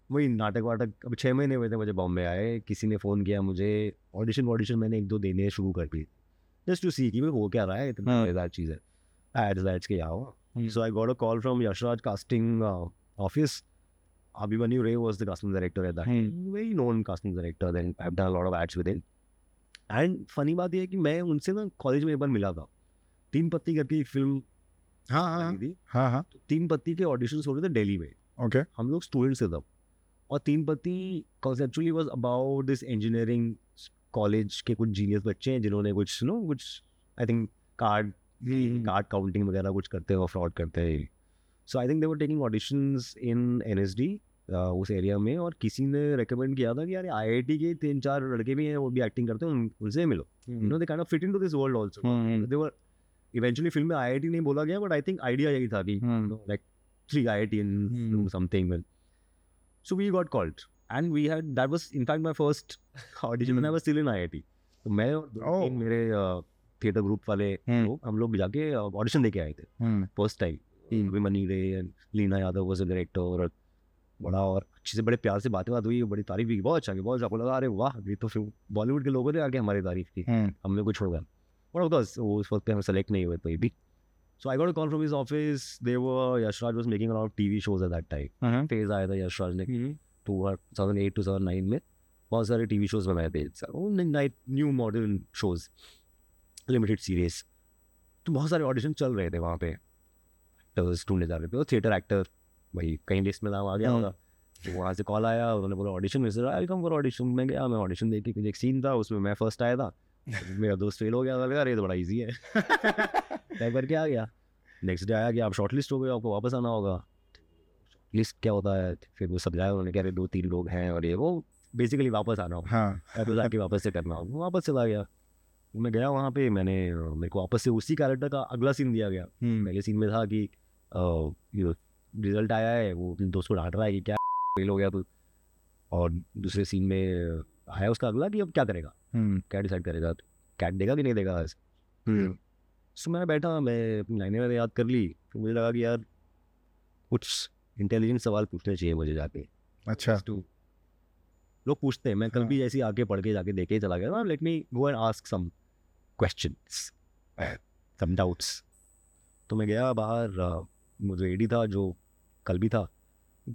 वही नाटक वाटक अब छः महीने हुए थे मुझे बॉम्बे आए किसी ने फ़ोन किया मुझे ऑडिशन वॉडिशन मैंने एक दो देने शुरू कर दी। जस्ट टू सी कि भाई हो क्या रहा है इतना हाँ। मज़ेदार चीज़ है एड्स एड्स के Hmm. So I got a call from Yashraj casting office Abhimanyu Ray was the casting director at that Hmm. time. Very known casting director. Then I've done a lot of ads with him. And funny बात ये है कि मैं उनसे ना कॉलेज में एक बार मिला था तीन पत्ती करके एक फ़िल्म हाँ हाँ थी हाँ हाँ तो तीन पत्ती के ऑडिशन हो रहे थे दिल्ली में ओके हम लोग स्टूडेंट्स थे तब और तीन पत्ती conceptually was about this engineering college के कुछ जीनियस बच्चे हैं जिन्होंने कुछ नो कुछ I think card card counting वगैरह कुछ करते हैं और फ्रॉड करते हैं so I think they were taking audition in N S D उस एरिया में और किसी ने रिकमेंड किया था कि यार आई आई टी के तीन चार लड़के भी हैं वो भी एक्टिंग करते हैं उनसे मिलो। You know they kind of fit into this world also they were eventually film में आई आई टी नहीं बोला गया बट आई थिंक आइडिया यही था कि like three IIT and Hmm. do something. Well, so we got called, we we had that was in fact my first audition when I was still in तो मैं और दो Oh. तीन मेरे थिएटर ग्रुप वाले Hmm. लोग हम लोग जाके ऑडिशन देके आए थे। First time विमनी Ray and Leena Yadav was a director और बड़ा और अच्छे से बड़े प्यार से बातें बात हुई बड़ी तारीफ़ की बहुत अच्छा की बहुत आपको लगा अरे वाह ये तो फिर बॉलीवुड के लोगों ने आके हमारी तारीफ़ की। हमने कुछ छोड़ गया बट ऑफ़ कोर्स वो उस वक्त पे हम सेलेक्ट नहीं हुए तो भी। So I got a call from his office they were Yashraj was making a lot of TV shows at that time phase आया था यशराज ने। Two thousand eight two thousand nine में बहुत सारे टी वी शोज़ बनाए थे night new modern shows limited series तो बहुत सारे ऑडिशन चल रहे थे वहाँ पे। एक्टर्स ढूंढे जा रहे थे। और थिएटर एक्टर भाई कहीं लिस्ट में नाम आ गया हाँ। होगा। तो वहाँ से कॉल आया उन्होंने बोला ऑडिशन में sir I come for audition में गया मैं ऑडिशन दे के कुछ एक सीन था उसमें मैं फ़र्स्ट आया था। <laughs> मेरा दोस्त फेल हो गया था अरे तो बड़ा ईजी है। <laughs> टाइप करके आ गया। नेक्स्ट डे आया कि आप शॉर्ट लिस्ट हो गए आपको वापस आना होगा। लिस्ट क्या होता है फिर वो समझाया उन्होंने कह रहे दो तीन लोग हैं और ये वो बेसिकली वापस आना हाँ। एपिसोड आके वापस से करना होगा। वापस चला गया। तो मैं गया वहाँ पे मैंने मेरे को वापस से उसी कैरेक्टर का अगला सीन दिया गया। हम्म, पहले सीन में था कि रिज़ल्ट आया है वो अपने दोस्त को डांट रहा है कि क्या फेल हो गया तू। और दूसरे सीन में आया उसका अगला कि अब क्या करेगा? हम्म, क्या डिसाइड करेगा? कैट देगा कि नहीं देगा? हम्म, सो मैं बैठा मैं अपनी लाइनें मैंने याद कर ली। फिर मुझे लगा कि यार कुछ इंटेलिजेंट सवाल पूछने चाहिए मुझे जाके। अच्छा। टू लोग पूछते हैं मैं कल हाँ। भी जैसे आगे पढ़ के जाके देखे ही चला गया। Let me go and ask some questions some doubts तो मैं गया बाहर मुझे एडी था जो कल भी था।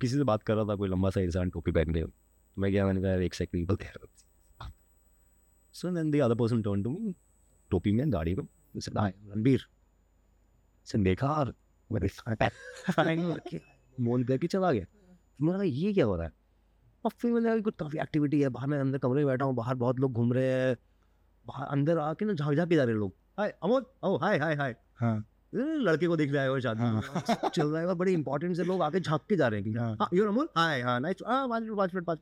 किसी से बात कर रहा था कोई लंबा सा इंसान टोपी पहन के। तो मैं गया मैंने कहा एक सेकंड निकल so then the other person turn to me टोपी में दाढ़ी में। Said, "Hi, I'm रणबीर से देखा और <laughs> मोन करके चला गया। मैंने कहा ये क्या हो रहा है? और फिर मैंने कहा कुछ काफ़ी एक्टिविटी है बाहर मैं अंदर कमरे में बैठा हूँ बाहर बहुत लोग घूम रहे हैं बाहर अंदर आके ना झाँक झाँक के जा रहे लोग। हाय अमोद ओ हाय हाय हाय। हाँ। लड़के को देख रहा है शादी हाँ। चल रहा है बड़े इंपॉर्टेंट से लोग आके झाँक के जा रहे हैं हाँ। हाँ यूर अमोल हाय हाँ नाइस हाँ पाँच मिनट पाँच मिनट पाँच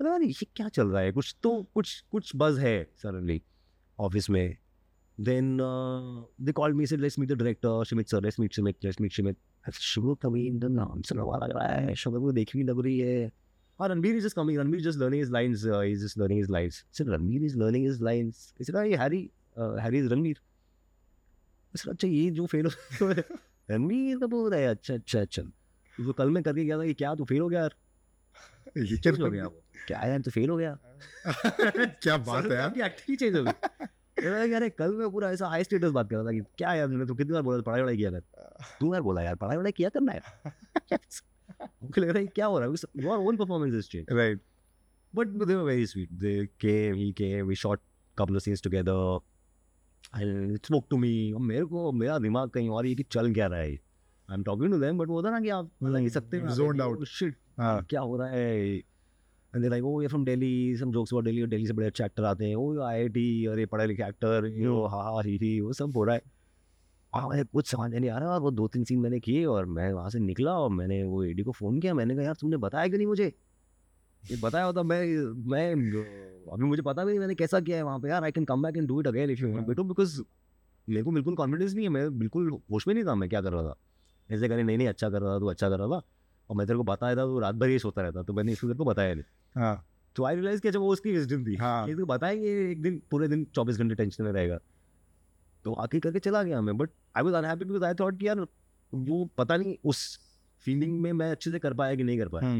अरे यार ये क्या चल रहा है? कुछ तो कुछ कुछ बज है सडनली ऑफ़िस में। Then they call me say let's meet the director Sumit sir let's meet Sumit let's meet Sumit शुरू कभी इन द नाम से लगा लग रहा है शक्ल को देखनी लग रही है और Ranbir is just coming Ranbir just learning his lines is just learning his lines sir Ranbir is learning his lines is ये Harry Harry is Ranbir sir अच्छा ये जो फेल हो रणबीर का बोल रहा है अच्छा अच्छा अच्छा जो कल मैं करके गया था कि क्या तू फेल हो गया यार ये चेंज हो गया क्या यार तू फेल हो गया क्या बात है यार एक्टिंग चेंज हो गई यार कल मैं पूरा ऐसा हाई स्टेटस बात कर रहा था कि क्या यार मैंने तो कितनी बार बोला पढ़ाई वढ़ाई किया कर तू यार बोला यार पढ़ाई वढ़ाई किया करना है <laughs> मुझे लग रहा है क्या हो रहा है your own performance is change right were very sweet. They came, he came, we shot couple of scenes together. And it spoke to me. और मेरे को मेरा दिमाग कहीं और ये कि चल क्या रहा है I am talking to them but वो होता ना कि आप ही सकते हैं Zoned out. शिट हाँ क्या हो रहा है एंड लाइक ओ ये from Delhi some jokes about Delhi और दिल्ली से बड़े अच्छे एक्टर आते हैं। ओ आईआईटी और ये पढ़े लिखे एक्टर यो हा हा ही ही वो सब हो रहा है। हाँ मुझे कुछ समझ नहीं आ रहा और वो दो तीन सीन मैंने किए और मैं वहाँ से निकला और मैंने वो एडी को फ़ोन किया। मैंने कहा यार तुमने बताया क्यों नहीं मुझे? ये बताया होता मैं मैं अभी मुझे पता भी नहीं मैंने कैसा किया है वहाँ पे। यार I can come back and do it again if you want to because मेरे को बिल्कुल कॉन्फिडेंस नहीं है। मैं बिल्कुल होश में नहीं था। मैं क्या कर रहा था? ऐसे करे नहीं नहीं अच्छा कर रहा था तू अच्छा कर रहा था। और मैं तेरे को बताया था तो रात भर ये सोता रहता तो मैंने इसको तेरे को बताया नहीं। हाँ। तो आई रियलाइज़ किया अच्छा वो उसकी विजडम थी हाँ। इसको बताएँगे एक दिन पूरे दिन चौबीस घंटे टेंशन में रहेगा। तो आके करके चला गया मैं but I was unhappy because I thought कि यार वो पता नहीं उस फीलिंग में मैं अच्छे से कर पाया कि नहीं कर पाया।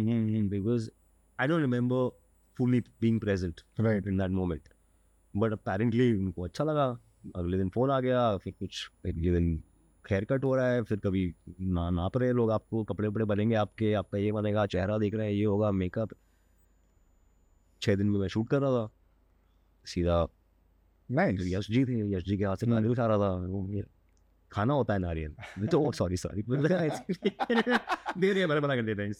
Because I don't remember fully being present right in that moment but apparently उनको अच्छा लगा। अगले दिन फ़ोन आ गया फिर कुछ अगले दिन हेयर कट हो रहा है फिर कभी ना नाप रहे लोग आपको कपड़े वपड़े बनेंगे आपके आपका ये बनेगा चेहरा देख रहे हैं ये होगा मेकअप छः दिन में मैं शूट कर रहा था। सीधा नाइस यश जी थे यश जी के हाथ से हम्म। नारियल खा रहा था। वो खाना होता है नारियल। तो सॉरी सॉरी दे रहे हैं मैंने मना कर देते हैं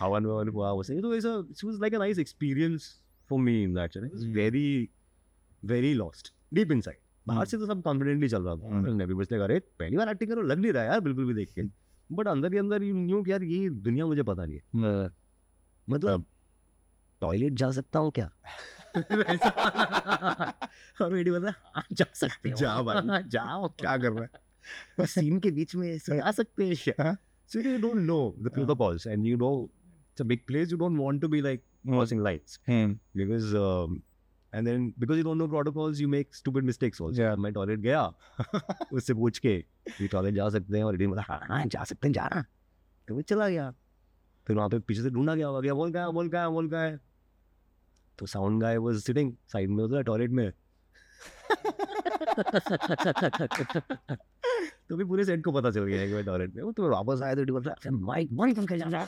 हवन ववन हुआ वैसे तो ऐसा it was like a nice experience for me in that it Hmm. Very very lost deep inside बाहर Hmm. से तो सब कॉन्फिडेंटली चल रहा था। Hmm. नेवी बस अरे पहली बार एक्टिंग करो लग नहीं रहा यार बिल्कुल भी देख के। बट अंदर ही अंदर यू न्यू कि यार ये दुनिया मुझे पता नहीं है। मतलब टॉयलेट जा सकता हूँ क्या और मेरी बता "हाँ, जा सकते हो जा भाई। जाओ क्या कर रहा है सीन के बीच में आ सकते हैं हाँ। so you don't know the protocols and you know it's a big place you don't want to be like crossing lines हम्म, because um, and then because you don't know protocols you make stupid mistakes also Yeah. मैं टॉयलेट गया उससे पूछ के ये टॉयलेट जा सकते हैं और एडी बोला हाँ हाँ जा सकते हैं जा रहा तो मैं चला गया फिर वहाँ पे पीछे से ढूंढा गया हुआ गया बोल है बोल है बोल है तो sound guy was sitting side में उधर टॉयलेट में। तो भी पूरे सेट को पता चल गया है कि टॉयलेट में हूँ तो वापस आया तो रहा है माइक बंद करके जा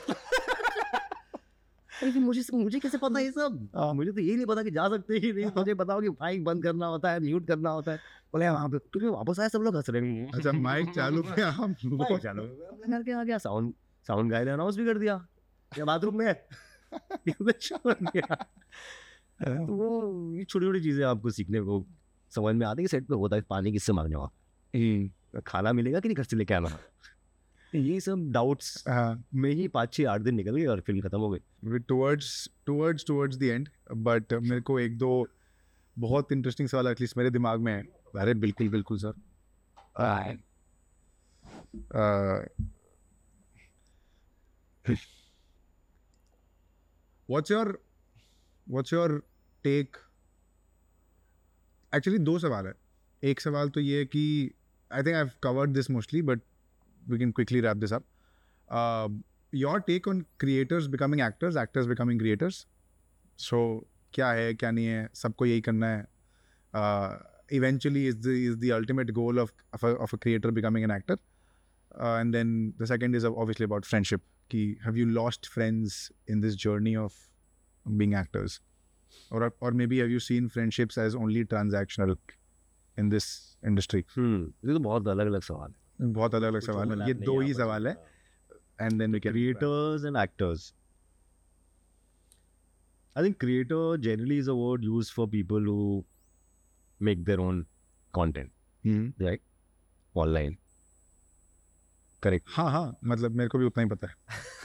अरे फिर मुझे मुझे कैसे पता ये सब? हाँ। मुझे तो ये नहीं पता कि जा सकते ही नहीं। मुझे बताओ कि माइक बंद करना होता है म्यूट करना होता है। बोले वहाँ पे फिर वापस आया सब लोग हंस रहे हैं। अच्छा माइक चालू किया हम चालू मैं। घर के आ गया साउंड साउंड गाय ने अनाउंस भी कर दिया। या बाथरूम में है? <laughs> ये मैं तो वो ये छोटी छोटी चीज़ें आपको सीखने को समझ में आती है सेट पे होता है पानी किससे मांगने हुआ खाना मिलेगा कि नहीं घर से लेके आना? ये सब डाउट्स हाँ। में ही पाँच छः आठ दिन निकल गए और फ़िल्म खत्म हो गई towards towards towards the end but मेरे को एक दो बहुत इंटरेस्टिंग सवाल एटलीस्ट मेरे दिमाग में है। अरे बिल्कुल बिल्कुल sir what's your what's your take actually दो सवाल है। एक सवाल तो ये है कि I think I have covered this mostly but we can quickly wrap this up your take on creators becoming actors actors becoming creators so क्या है क्या नहीं है सबको यही करना है। Uh, eventually is the is the ultimate goal of of a, of a creator becoming an actor. Uh, and then the second is obviously about friendship Ki, have you lost friends in this journey of being actors or or maybe have you seen friendships as only transactional in this industry हम्म ये तो बहुत अलग अलग सवाल है बहुत अलग अलग सवाल है ये दो ही सवाल है and then we can creators and actors I think creator generally is a word used for people who make their own content हम्म, right online करेक्ट। हाँ हाँ मतलब मेरे को भी उतना ही पता है।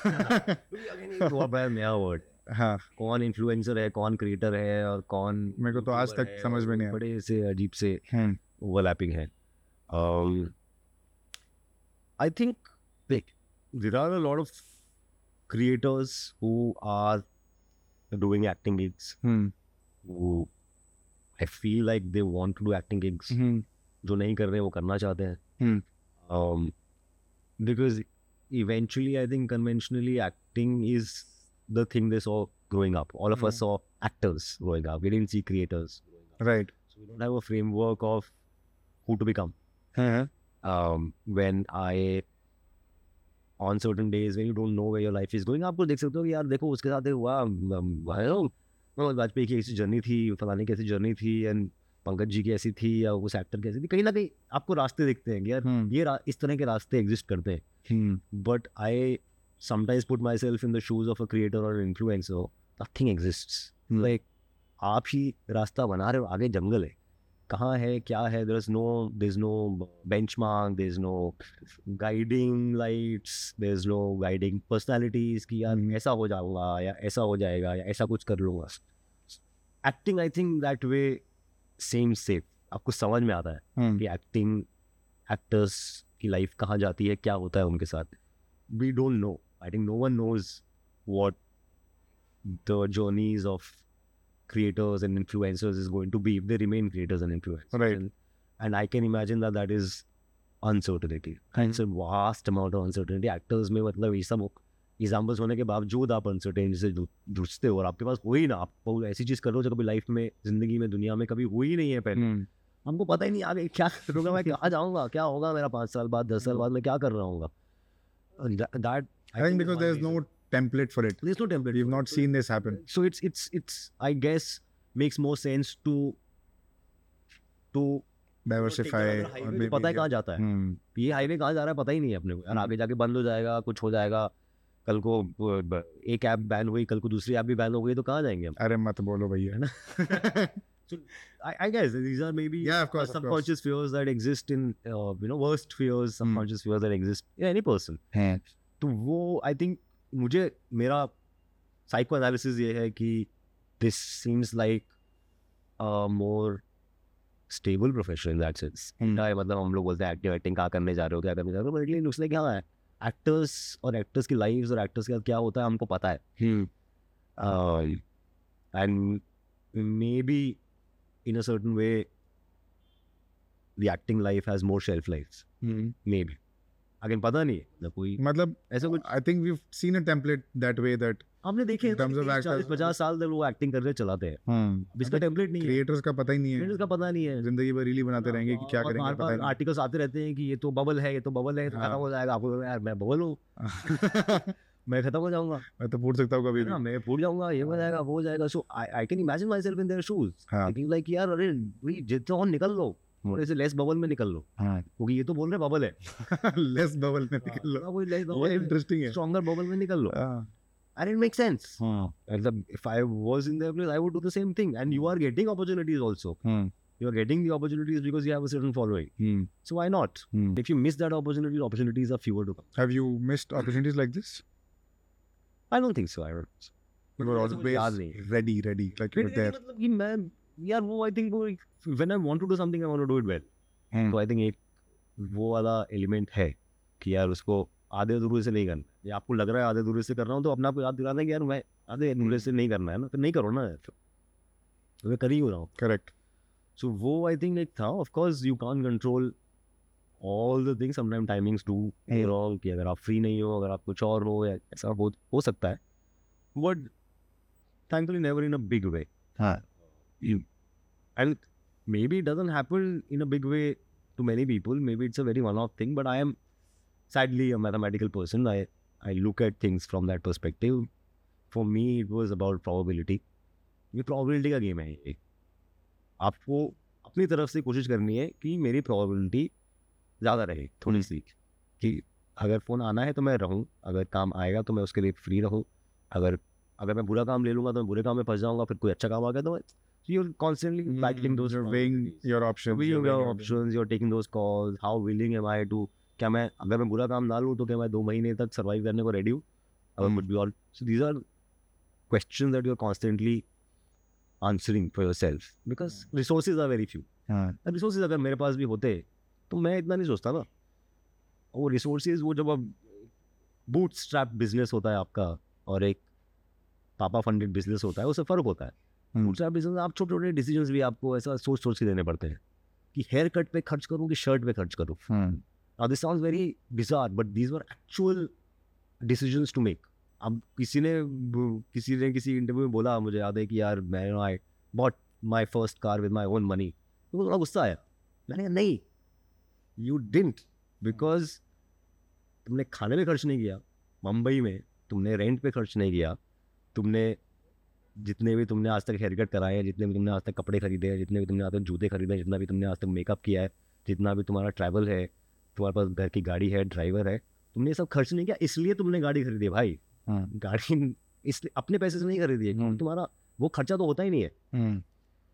<laughs> नया हाँ। कौन इन्फ्लुएंसर है कौन क्रिएटर है और कौन मेरे को तो आज तक समझ में नहीं बड़े से अजीब से हम्म। ओवरलैपिंग है। I think there are a lot of creators who are doing acting gigs I feel like they want to do acting gigs जो नहीं कर रहे हैं वो करना चाहते हैं। हम्म। um, because eventually I think conventionally acting is the thing they saw growing up all of us Hmm. saw actors growing up we didn't see creators growing up right so we don't have a framework of who to become हाँ, um, when I on certain days when you don't know where your life is going आपको देख सकते हो कि यार देखो उसके साथ ये हुआ um, I don't know, Manoj Vajpayee की ऐसी जर्नी थी फलाने की ऐसी जर्नी थी एंड पंकज जी की ऐसी थी या उस एक्टर की ऐसी थी कहीं ना कहीं आपको रास्ते दिखते हैं यार हम्म, ये रा, इस तरह के रास्ते एग्जिस्ट करते हैं। हम्म, but I sometimes put myself in the shoes of a creator और influencer nothing exists Hmm. Like आप ही रास्ता बना रहे हो आगे जंगल है। कहाँ है क्या है there is no there is no benchmark there is no guiding lights there is no guiding personalities कि यार Hmm. ऐसा हो जाऊँगा या ऐसा हो जाएगा या ऐसा कुछ कर लूँगा। Acting I think that way same safe आपको समझ में आता है हम्म। कि एक्टिंग एक्टर्स की लाइफ कहाँ जाती है क्या होता है उनके साथ। We don't know I think no one knows what the journeys of creators and influencers is going to be they remain creators and influencers and I can imagine that that is uncertainty vast amount of uncertainty actors में मतलब ये सब एग्जाम्पल्स होने के बावजूद आप अनसर्टेनिटी से जूझते हो और आपके पास हो ही ना आप ऐसी चीज़ कर रहे हो जो कभी लाइफ में ज़िंदगी में दुनिया में कभी हुई ही नहीं है पहले। हम्म, हमको पता ही नहीं आगे क्या करूँगा मैं कहाँ जाऊँगा क्या होगा मेरा पाँच साल बाद दस साल बाद मैं क्या कर रहा हूँ that I think because there's no template for it. there's no template We've not seen this happen. so it's it's it's I guess makes more sense to to तो पता है कहाँ जाता है। हम्म, ये हाईवे कहाँ जा रहा है पता ही नहीं है अपने को। यार आगे जाके बंद हो जाएगा कुछ हो जाएगा। कल को एक ऐप बैन हुई कल को दूसरी ऐप भी बैन हो गई तो कहाँ जाएँगे हम? अरे मत बोलो भैया। <laughs> I, I guess these are maybe Yeah, of course, of course. fears that exist in uh, you know worst fears subconscious fears that exist in any person. हैं। तो वो आई थिंक मुझे मेरा साइको एनालिसिस ये है कि this seems like more stable profession in that sense Hmm. मतलब हम लोग बोलते हैं एक्टिंग एक्टिंग क्या करने जा रहे हो क्या करने जा रहे हो बट लुक्स लाइक हाँ है। एक्टर्स और एक्टर्स की लाइफ और एक्टर्स के क्या होता है हमको पता है। हम्म, and maybe in a certain way the acting life has more shelf life hmm. Maybe again पता नहीं मतलब कोई मतलब ऐसा कुछ I think we seen a template that way that हमने देखे पचास साल तक वो एक्टिंग करके चलाते हैं। अब इसका टेम्पलेट नहीं है। क्रिएटर्स का पता ही नहीं है। का पता नहीं है। ज़िंदगी भर रीली बनाते रहेंगे कि क्या करेंगे पता आर्टिकल्स आते रहते हैं कि ये तो बबल है ये तो बबल है तो हाँ। खत्म हो जाएगा। आपको यार मैं बबल हूँ। <laughs> मैं खत्म हो जाऊँगा। मैं तो पूछ सकता हूँ कभी ना मैं फूट जाऊँगा ये हो जाएगा वो हो जाएगा। So I can imagine myself in their shoes हाँ। लाइक यार अरे जितना और निकल लो। थोड़े से लेस बबल में निकल लो। हाँ। क्योंकि ये तो बोल रहे बबल है। <laughs> लेस बबल में निकल लो। हाँ, कोई लेस बबल इंटरेस्टिंग है। स्ट्रॉन्गर बबल में निकल लो। हाँ। and it makes sense हाँ मतलब if I was in their place I would do the same thing and you are getting opportunities also hmm, you're getting the opportunities because you have a certain following. Hmm. So why not? Hmm. If you miss that opportunity, opportunities are fewer to come. Have you missed opportunities like this? I don't think so. I don't. You were मुझे ऐसा कुछ याद always नहीं है। ready, ready, like you were मेरे there. मतलब कि मैं यार वो आई थिंक वो when I want to do something I want to do it well Hmm. तो आई थिंक एक वो वाला एलिमेंट है कि यार उसको आधे अधूरे से नहीं करना। या आपको लग रहा है आधे अधूरे से कर रहा हूँ तो अपने आप को याद दिलाना है कि यार मैं आधे अधूरे से नहीं करना है ना तो नहीं करो ना तो मैं कर ही हो रहा हूँ। करेक्ट सो वो आई थिंक एक था of course you can't control all the things sometime timings do wrong कि अगर आप फ्री नहीं हो अगर आप कुछ और हो या ऐसा हो हो सकता है। But thankfully never in a big way हाँ. And maybe it doesn't in a big way to to many maybe it's a very one of thing but I am sadly a mathematical person i i look at things from that perspective for me it was about probability ये probability का गेम है ये आपको अपनी तरफ़ से कोशिश करनी है कि मेरी probability ज़्यादा रहे थोड़ी सी कि अगर फ़ोन आना है तो मैं रहूँ अगर काम आएगा तो मैं उसके लिए फ्री रहूँ अगर अगर मैं बुरा काम ले लूँगा तो मैं बुरे काम में फंस जाऊँगा फिर कोई अच्छा काम आ गया तो मैं you're constantly battling those You're weighing your options. you're weighing your- options you're taking those calls how willing am I to क्या मैं अगर मैं बुरा काम ना लूँ तो क्या मैं दो महीने तक सर्वाइव करने को रेडी हूँ अगर. कुछ भी और so these are questions that you're constantly answering for yourself because resources are very few हाँ. रिसोर्सेज अगर मेरे पास भी होते तो मैं इतना नहीं सोचता ना वो रिसोर्सेज वो जब अब बूट स्ट्रैप बिज़नेस होता है आपका और एक पापा फंडेड बिज़नेस होता है उससे फ़र्क होता है। बूट स्ट्रैप बिज़नेस आप छोटे छोटे डिसीज़न भी आपको ऐसा सोच सोच के देने पड़ते हैं कि हेयर कट पे खर्च करूँ कि शर्ट पे खर्च करूँ Hmm. Now this sounds very bizarre, but these were actual decisions to make. अब किसी ने किसी ने किसी इंटरव्यू में बोला मुझे याद है कि यार मैं I bought my first car with my own money तो थोड़ा गुस्सा आया मैंने कहा नहीं यू डिंट बिकॉज़ तुमने खाने पे खर्च नहीं किया मुंबई में तुमने रेंट पे खर्च नहीं किया तुमने जितने भी तुमने आज तक हेयर कट कराए हैं जितने भी तुमने आज तक कपड़े खरीदे हैं जितने भी तुमने आज तक जूते खरीदे हैं जितना भी तुमने आज तक मेकअप किया है जितना भी तुम्हारा ट्रैवल है तुम्हारे पास घर की गाड़ी है ड्राइवर है तुमने ये सब खर्च नहीं किया इसलिए तुमने गाड़ी खरीदी भाई हाँ. गाड़ी <laughs> इसलिए अपने पैसे से नहीं खरीदी है हम्म। तुम्हारा वो खर्चा तो होता ही नहीं है.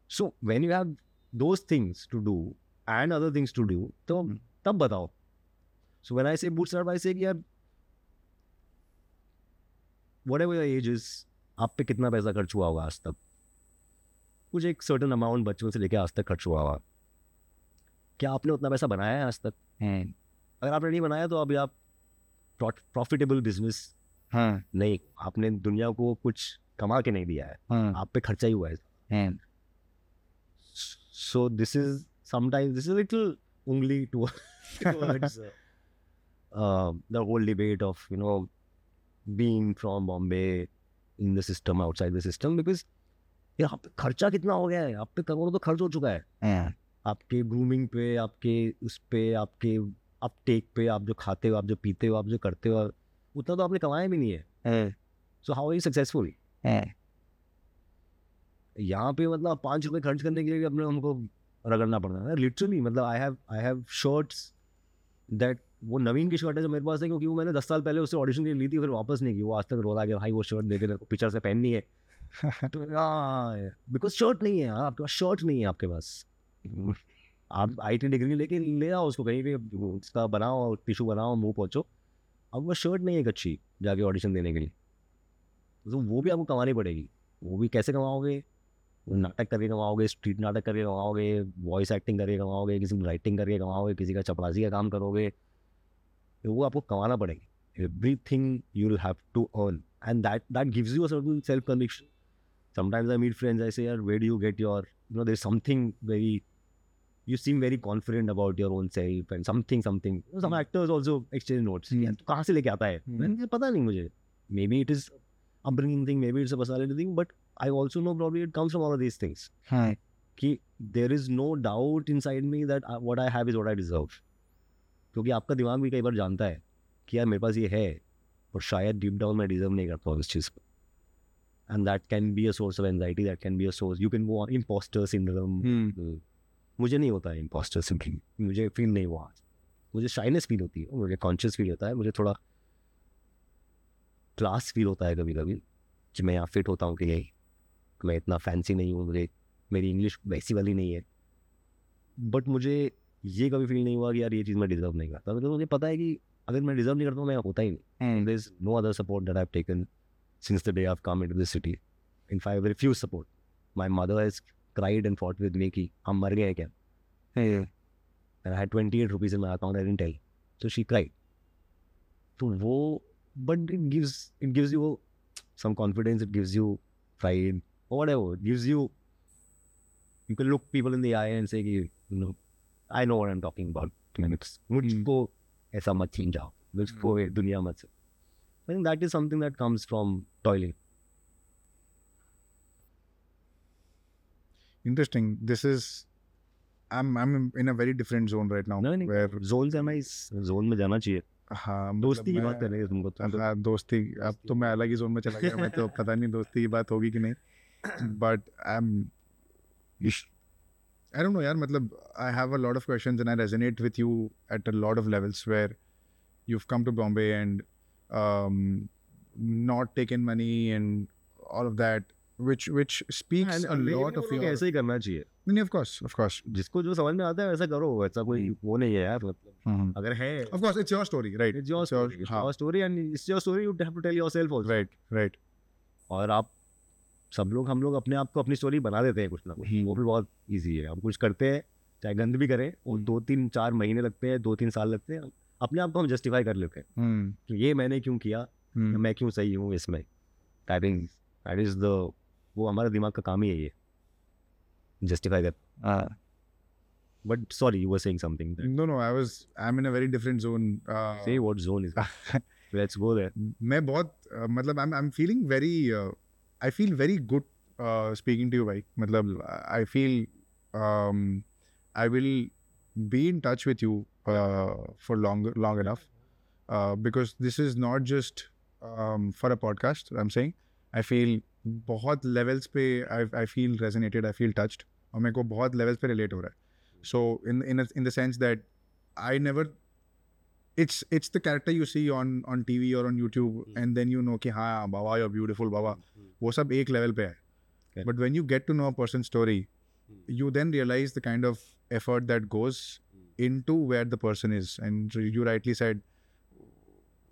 So when you have those things to do and other things to do तो हम्म। तब बताओ so when I say boot start I से कि यार वट एवर एज इज़ आप पे कितना पैसा खर्च हुआ होगा आज तक कुछ एक सर्टन अमाउंट बचपन से लेके आज तक खर्च हुआ होगा क्या आपने उतना पैसा बनाया है आज तक? हैं। अगर आपने नहीं बनाया तो अभी आप प्रॉफिटेबल बिज़नेस हाँ। नहीं आपने दुनिया को कुछ कमा के नहीं दिया है। हाँ. आप पे खर्चा ही हुआ है। So this is sometimes this is little उंगली to the whole debate of you know being from Bombay in the system outside the system because आप पे खर्चा कितना हो गया है? आप पे करोड़ों तो खर्च हो चुका है. आपके ग्रूमिंग पे आपके उस पर आपके अपटेक पे आप जो खाते हो आप जो पीते हो आप जो करते हो उतना तो आपने कमाया भी नहीं है। हाँ. So how are you successful हाँ. यहाँ पे मतलब पाँच रुपये खर्च करने के लिए भी अपने हमको रगड़ना पड़ता है लिटरली मतलब I have I have shirts that वो नवीन की शर्ट है जो मेरे पास है क्योंकि वो मैंने दस साल पहले उससे ऑडिशन के लिए ली थी फिर वापस नहीं की। वो आज तक रोला गया भाई वो शर्ट दे दे पिक्चर से पहननी है। <laughs> तो बिकॉज़ शर्ट नहीं है आपके पास शर्ट नहीं है आपके पास। आप आई टी डिग्री लेके ले आओ उसको कहीं भी उसका बनाओ टिशू बनाओ मुँह पहुँचो अब वो शर्ट नहीं है एक अच्छी जाके ऑडिशन देने के लिए। तो वो भी आपको कमानी पड़ेगी। वो भी कैसे कमाओगे? नाटक करके कमाओगे स्ट्रीट नाटक करके कमाओगे वॉइस एक्टिंग करके कमाओगे किसी की राइटिंग करके कमाओगे किसी का चपरासी का काम करोगे तो वो आपको कमाना पड़ेगा। Everything you will have to earn and that that gives you a certain self conviction I meet friends, I say, "Yaar, where do you get your, you know, there's something very, you seem very confident about your own self and something, something. Some actors also exchange notes. Hmm. "यार, तू कहाँ से लेके आता है? Hmm. मैंने पता नहीं मुझे. Maybe it is upbringing thing, maybe it's a personality thing, but I also know probably it comes from all of these things. हाँ. कि there is no doubt inside me that I- what I have is what I deserve. क्योंकि आपका दिमाग भी कई बार जानता है कि यार मेरे पास ये है और शायद डीप डाउन मैं डिजर्व नहीं करता हूँ इस चीज़ को and that can be a source of anxiety that can be a source you can go imposter syndrome Hmm. मुझे नहीं होता है इम्पोस्टर सिंड्रोम मुझे फील नहीं हुआ मुझे शाइनेस फील होती है मुझे कॉन्शियस फील होता है मुझे थोड़ा क्लास फील होता है कभी कभी कि मैं यहाँ फिट होता हूँ कि नहीं। मैं इतना फैंसी नहीं हूँ मुझे मेरी इंग्लिश वैसी वाली नहीं है। बट मुझे ये कभी फील नहीं हुआ कि यार ये चीज़ मैं डिजर्व नहीं करता। मतलब मुझे पता है कि अगर मैं डिजर्व नहीं करता हूँ मैं होता ही नहीं। There's no other support that I've taken since the day I've come into this city. In fact, I refuse support. My mother has cried and fought with me कि हम मर गए हैं क्या and I had 28 rupees in my account I didn't tell so she cried तो वो but it gives it gives you some confidence it gives you pride or whatever it gives you you can look people in the eye and say कि you know I know what I'm talking about मुझको ऐसा मत छीन जाओ मुझको दुनिया मत से I think that is something that comes from toiling. Interesting. This is. I'm I'm in a very different zone right now. नहीं, नहीं, Where जोन से हमें इस जोन में जाना चाहिए हाँ मतलब दोस्ती की मैं- बात कर रहे हैं तुमको तुम तो- हाँ दोस्ती अब तो मैं अलग ही जोन में चला गया मैं तो पता नहीं दोस्ती की बात होगी कि नहीं but I am I don't know यार मतलब I have a lot of questions and I resonate with you at a lot of levels where you've come to Bombay and um, not taken money and all of that which which speaks And a lot of your ऐसे ही करना चाहिए। नहीं of course of course. जिसको जो समझ में आता है वैसा करो ऐसा कोई वो नहीं है यार मतलब अगर है। Of course it's your story right? It's your It's your- story it's हाँ। your story and it's your story you have to tell yourself also right right. और आप सब लोग हम लोग अपने आप को अपनी स्टोरी बना देते हैं कुछ ना कुछ। वो भी बहुत इजी है। हम कुछ करते हैं चाहे गंद भी करें और दो तीन चार महीने लगते हैं दो तीन साल लगते हैं अपने आप को हम जस्टिफाई कर लेते हैं। hmm. कि ये मैंने क्यों किया? Hmm. मैं क्यों सही हूँ इसमें? I think that is the वो हमारे दिमाग का काम ही है। ये जस्टिफाई कर but sorry you were saying something no no I was I'm in a very different zone uh, से what zone is let's go there मैं बहुत uh, मतलब I am feeling very I feel very good speaking to you भाई। मतलब I feel I will be in touch with you for long long enough because this is not just for a podcast I am saying I feel बहुत लेवल्स पे I feel resonated I feel touched और मेरे को बहुत लेवल्स पे रिलेट हो रहा है। So in in the sense that I never it's it's the character you see on on T V और on YouTube and then you know कि हाँ बाबा योर ब्यूटिफुल बाबा। hmm. वो सब एक लेवल पे है। But when you get to know a person story you then realise the kind of effort that goes into where the person is and you rightly side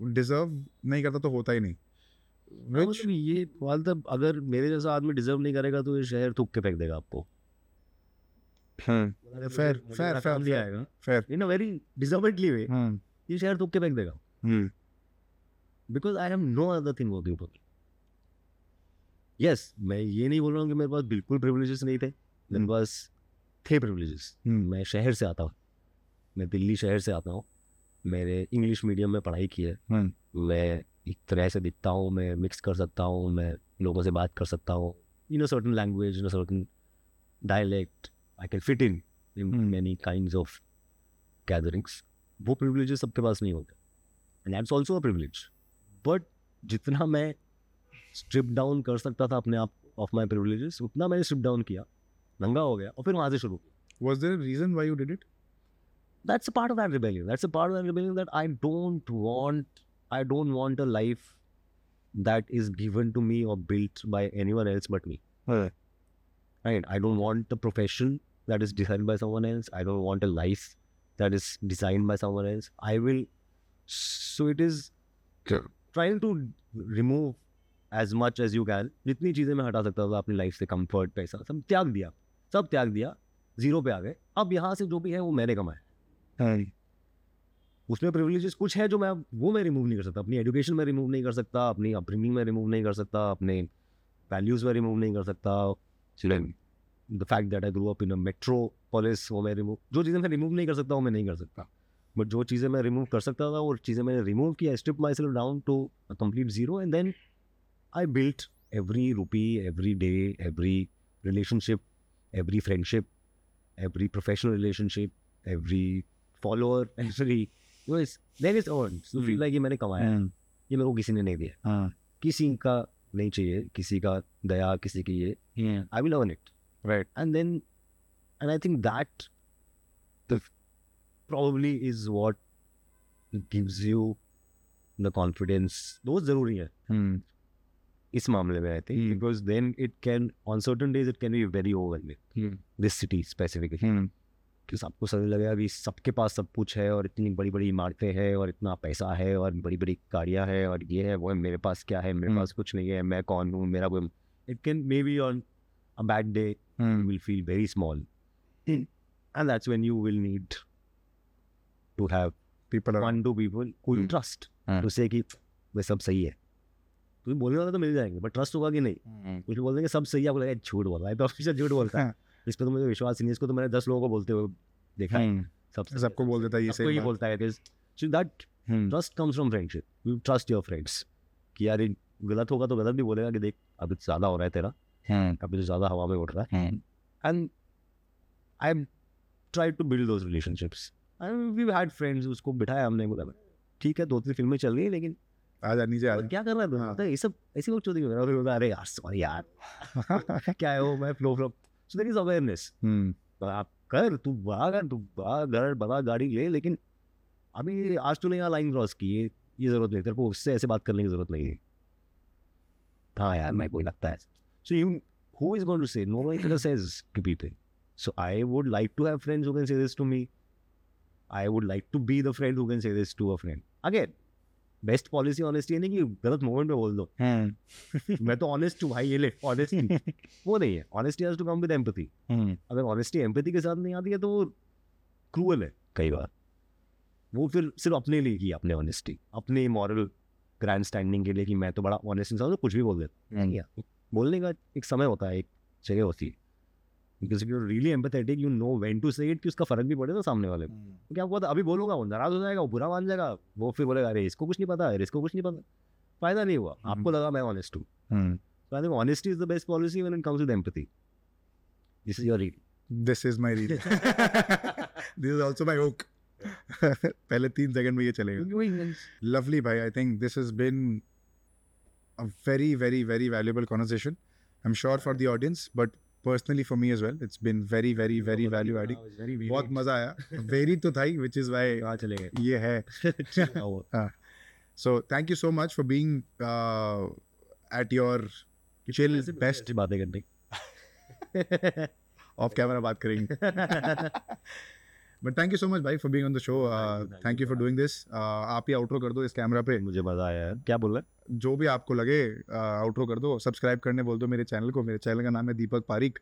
deserve नहीं करता तो होता ही नहीं। मतलब ये मतलब अगर मेरे जैसा आदमी डिजर्व नहीं करेगा तो ये शहर थूक के फेंक देगा आपको fair, fair, fair, फैमिली आएगा fair. In a very deservedly way. ये शहर थूक के फेंक देगा. Because I have no other thing working for yes मैं ये नहीं बोल रहा हूँ कि मेरे पास बिल्कुल प्रिविलेजेस नहीं थे मेरे Hmm. पास थे प्रिविलेजेस Hmm. मैं शहर से आता हूँ मैं दिल्ली शहर से आता हूँ मेरे इंग्लिश मीडियम में पढ़ाई की है Hmm. मैं एक तरह से दिखता हूँ मैं मिक्स कर सकता हूँ मैं लोगों से बात कर सकता हूँ in a certain language in a certain dialect I can fit in. Many kind of gatherings वो प्रिविलेजेस सबके पास नहीं होते and that's also a privilege but जितना मैं स्ट्रिप डाउन कर सकता था अपने आप ऑफ़ माई प्रिविलेजेस उतना मैंने स्ट्रिप डाउन किया नंगा हो गया और फिर वहाँ से शुरू किया there a reason why you did it? that's a part of that rebellion. That's a part of that rebellion that I don't want. I don't want a life that is given to me और built by anyone else but me right I don't want a profession that is design by someone else I don't want a life that is design by someone else I will so it is trying to remove as much as you can जितनी चीज़ें मैं हटा सकता था अपनी लाइफ से कंफर्ट पैसा सब त्याग दिया। सब त्याग दिया। ज़ीरो पे आ गए। अब यहाँ से जो भी है वो मैंने कमाए हाँ उसमें प्रिविलेजेस कुछ है जो मैं वो मैं रिमूव नहीं कर सकता अपनी एजुकेशन में रिमूव नहीं कर सकता अपनी अपब्रिंगिंग में रिमूव नहीं कर सकता अपने वैल्यूज़ में रिमूव नहीं कर सकता। The fact that I grow up in a metropolis वो मैं रिमूव जो चीज़ें मैं रिमूव नहीं कर सकता वो मैं नहीं कर सकता। बट जो चीज़ें मैं रिमूव कर सकता था वो चीज़ें मैंने रिमूव किया strip myself down to complete zero and then I built every rupee, every day every relationship every friendship every professional relationship every follower every <laughs> वो इस मैंने कमाया ये मेरे को किसी ने नहीं दिया किसी का नहीं चाहिए किसी का दया किसी की ये I will earn it right and then and I think that the probably is what gives you the confidence दो ज़रूरी है इस मामले में I think because then it can on certain days it can be very over this city specifically कि सबको समझ लगेगा कि सबके पास सब कुछ है और इतनी बड़ी बड़ी इमारतें हैं और इतना पैसा है और बड़ी बड़ी गाड़ियाँ हैं और ये है वो है मेरे पास क्या है मेरे। पास कुछ नहीं है मैं कौन हूँ मेरा कोई it can maybe on a bad day you will feel very small. And that's when you will need to have people one, two people who you Hmm. trust Hmm. to say कि वे सब सही है तुम्हें बोलने वाला तो मिल जाएँगे बट ट्रस्ट होगा कि नहीं कुछ लोग बोल देंगे सब सही है आपको लगेगा झूठ बोल रहा है तो <laughs> ऑफिसर झूठ बोलता है हाँ। इस पर तो मुझे विश्वास ही नहीं है। इसको तो मैंने दस लोगों को बोलते हुए देखा है। सब सही है, सबको बोल देता है ये सबको सही ये बोलता है so that trust comes from friendship you trust your friends कि यार गलत होगा तो गलत भी बोलेगा कि देख अभी तो ज़्यादा हो रहा है तेरा। अभी तो ज़्यादा हवा में उड़ रहा है। and I've tried to build those relationships. And we've had friends उसको बिठाया हमने बोला ठीक है दो तीन फ़िल्में चल रही है लेकिन आ जा नीचे आ क्या कर रहा है? हाँ। तो ये सब ऐसी वक्त चोरी और अरे यार सॉरी यार। <laughs> क्या है वो? मैं flow flow so there is awareness आप कर तू कर तू घर बड़ा गाड़ी ले लेकिन अभी आज तूने यहाँ लाइन क्रॉस की ये ये ज़रूरत नहीं तेरे को उससे ऐसे बात करने की ज़रूरत नहीं है हाँ यार मैं कोई लगता है so you who is going to say nobody ever says to people so i would like to have friends who can say this to me i would like to be the friend who can say this to a friend again best policy honesty है नहीं कि गलत मोमेंट में बोल दो। <laughs> मैं तो ऑनेस्ट हूँ भाई ये ले ऑनेस्टी <laughs> वो नहीं है। Honesty has to come with empathy अगर ऑनेस्टी एम्पैथी के साथ नहीं आती है तो वो क्रूअल है। कई बार। वो फिर सिर्फ़ अपने लिए की अपने ऑनेस्टी अपने मॉरल ग्रैंड स्टैंडिंग के लिए कि मैं तो बड़ा ऑनेस्ट इंसान हूँ कुछ भी बोल देता। हूँ बोलने का एक समय होता है एक जगह होती है। Because you really empathetic you know when to say it कि उसका फ़र्क भी पड़ेगा तो सामने वाले तो क्योंकि आपको अभी बोलूँगा वो नाराज़ हो जाएगा वो बुरा मान जाएगा वो फिर बोलेगा अरे इसको कुछ नहीं पता अरे इसको कुछ नहीं पता। फ़ायदा नहीं हुआ। आपको लगा मैं ऑनेस्ट हूँ। Honesty is the best policy when it comes with empathy this is your reel this is my reel this is also my hook पहले तीन सेकंड में ये चलेगा। लवली भाई I think this is been very very very valuable conversation I am sure for the audience but personally for me as well it's been very very very value adding बहुत मज़ा आया। वेरी तो था विच इज़ वाई चले गए। ये है। So thank you so much for being at your chill best बातें करनी? ऑफ़ कैमरा बात करेंगे। But thank you so much भाई for being on the show thank you for doing this आप ही आउटरो कर दो इस कैमरा पे। मुझे मज़ा आया क्या बोल रहे हैं? जो भी आपको लगे आउटरो कर दो। सब्सक्राइब करने बोल दो मेरे चैनल को। मेरे चैनल का नाम है दीपक पारिक।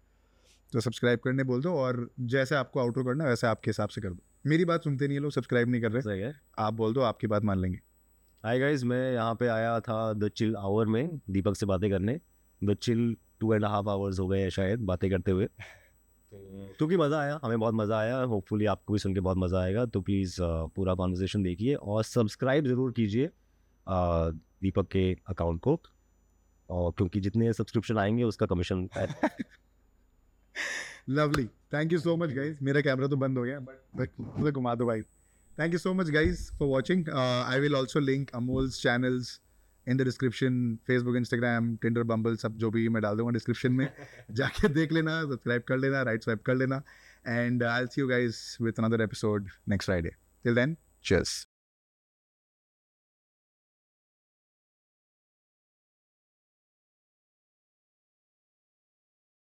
तो सब्सक्राइब करने बोल दो और जैसे आपको आउटरो करना है वैसे आपके हिसाब से कर दो। मेरी बात सुनते नहीं है लोग सब्सक्राइब नहीं कर रहे। सही है। आप बोल दो आपकी बात मान लेंगे। हाय गाइस मैं यहाँ पे आया था द चिल आवर में दीपक से बातें करने। The chill two and half hours हो गए हैं शायद बातें करते हुए। <laughs> क्योंकि मज़ा आया हमें बहुत मज़ा आया। होपफुली आपको भी सुन के बहुत मज़ा आएगा। तो प्लीज़ पूरा कॉन्वर्जेशन देखिए और सब्सक्राइब ज़रूर कीजिए। दीपक के अकाउंट को और क्योंकि जितने सब्सक्रिप्शन आएँगे उसका commission lovely thank you so much guys मेरा कैमरा तो बंद हो गया बट मुझे घुमा दो भाई। Thank you so much guys for watching I will also link Amol's channels in the description Facebook Instagram Tinder Bumble सब जो भी मैं डाल दूँगा डिस्क्रिप्शन में। <laughs> जाके देख लेना सब्सक्राइब कर लेना राइट स्वाइप कर लेना। And I see you guys with another episode next Friday till then cheers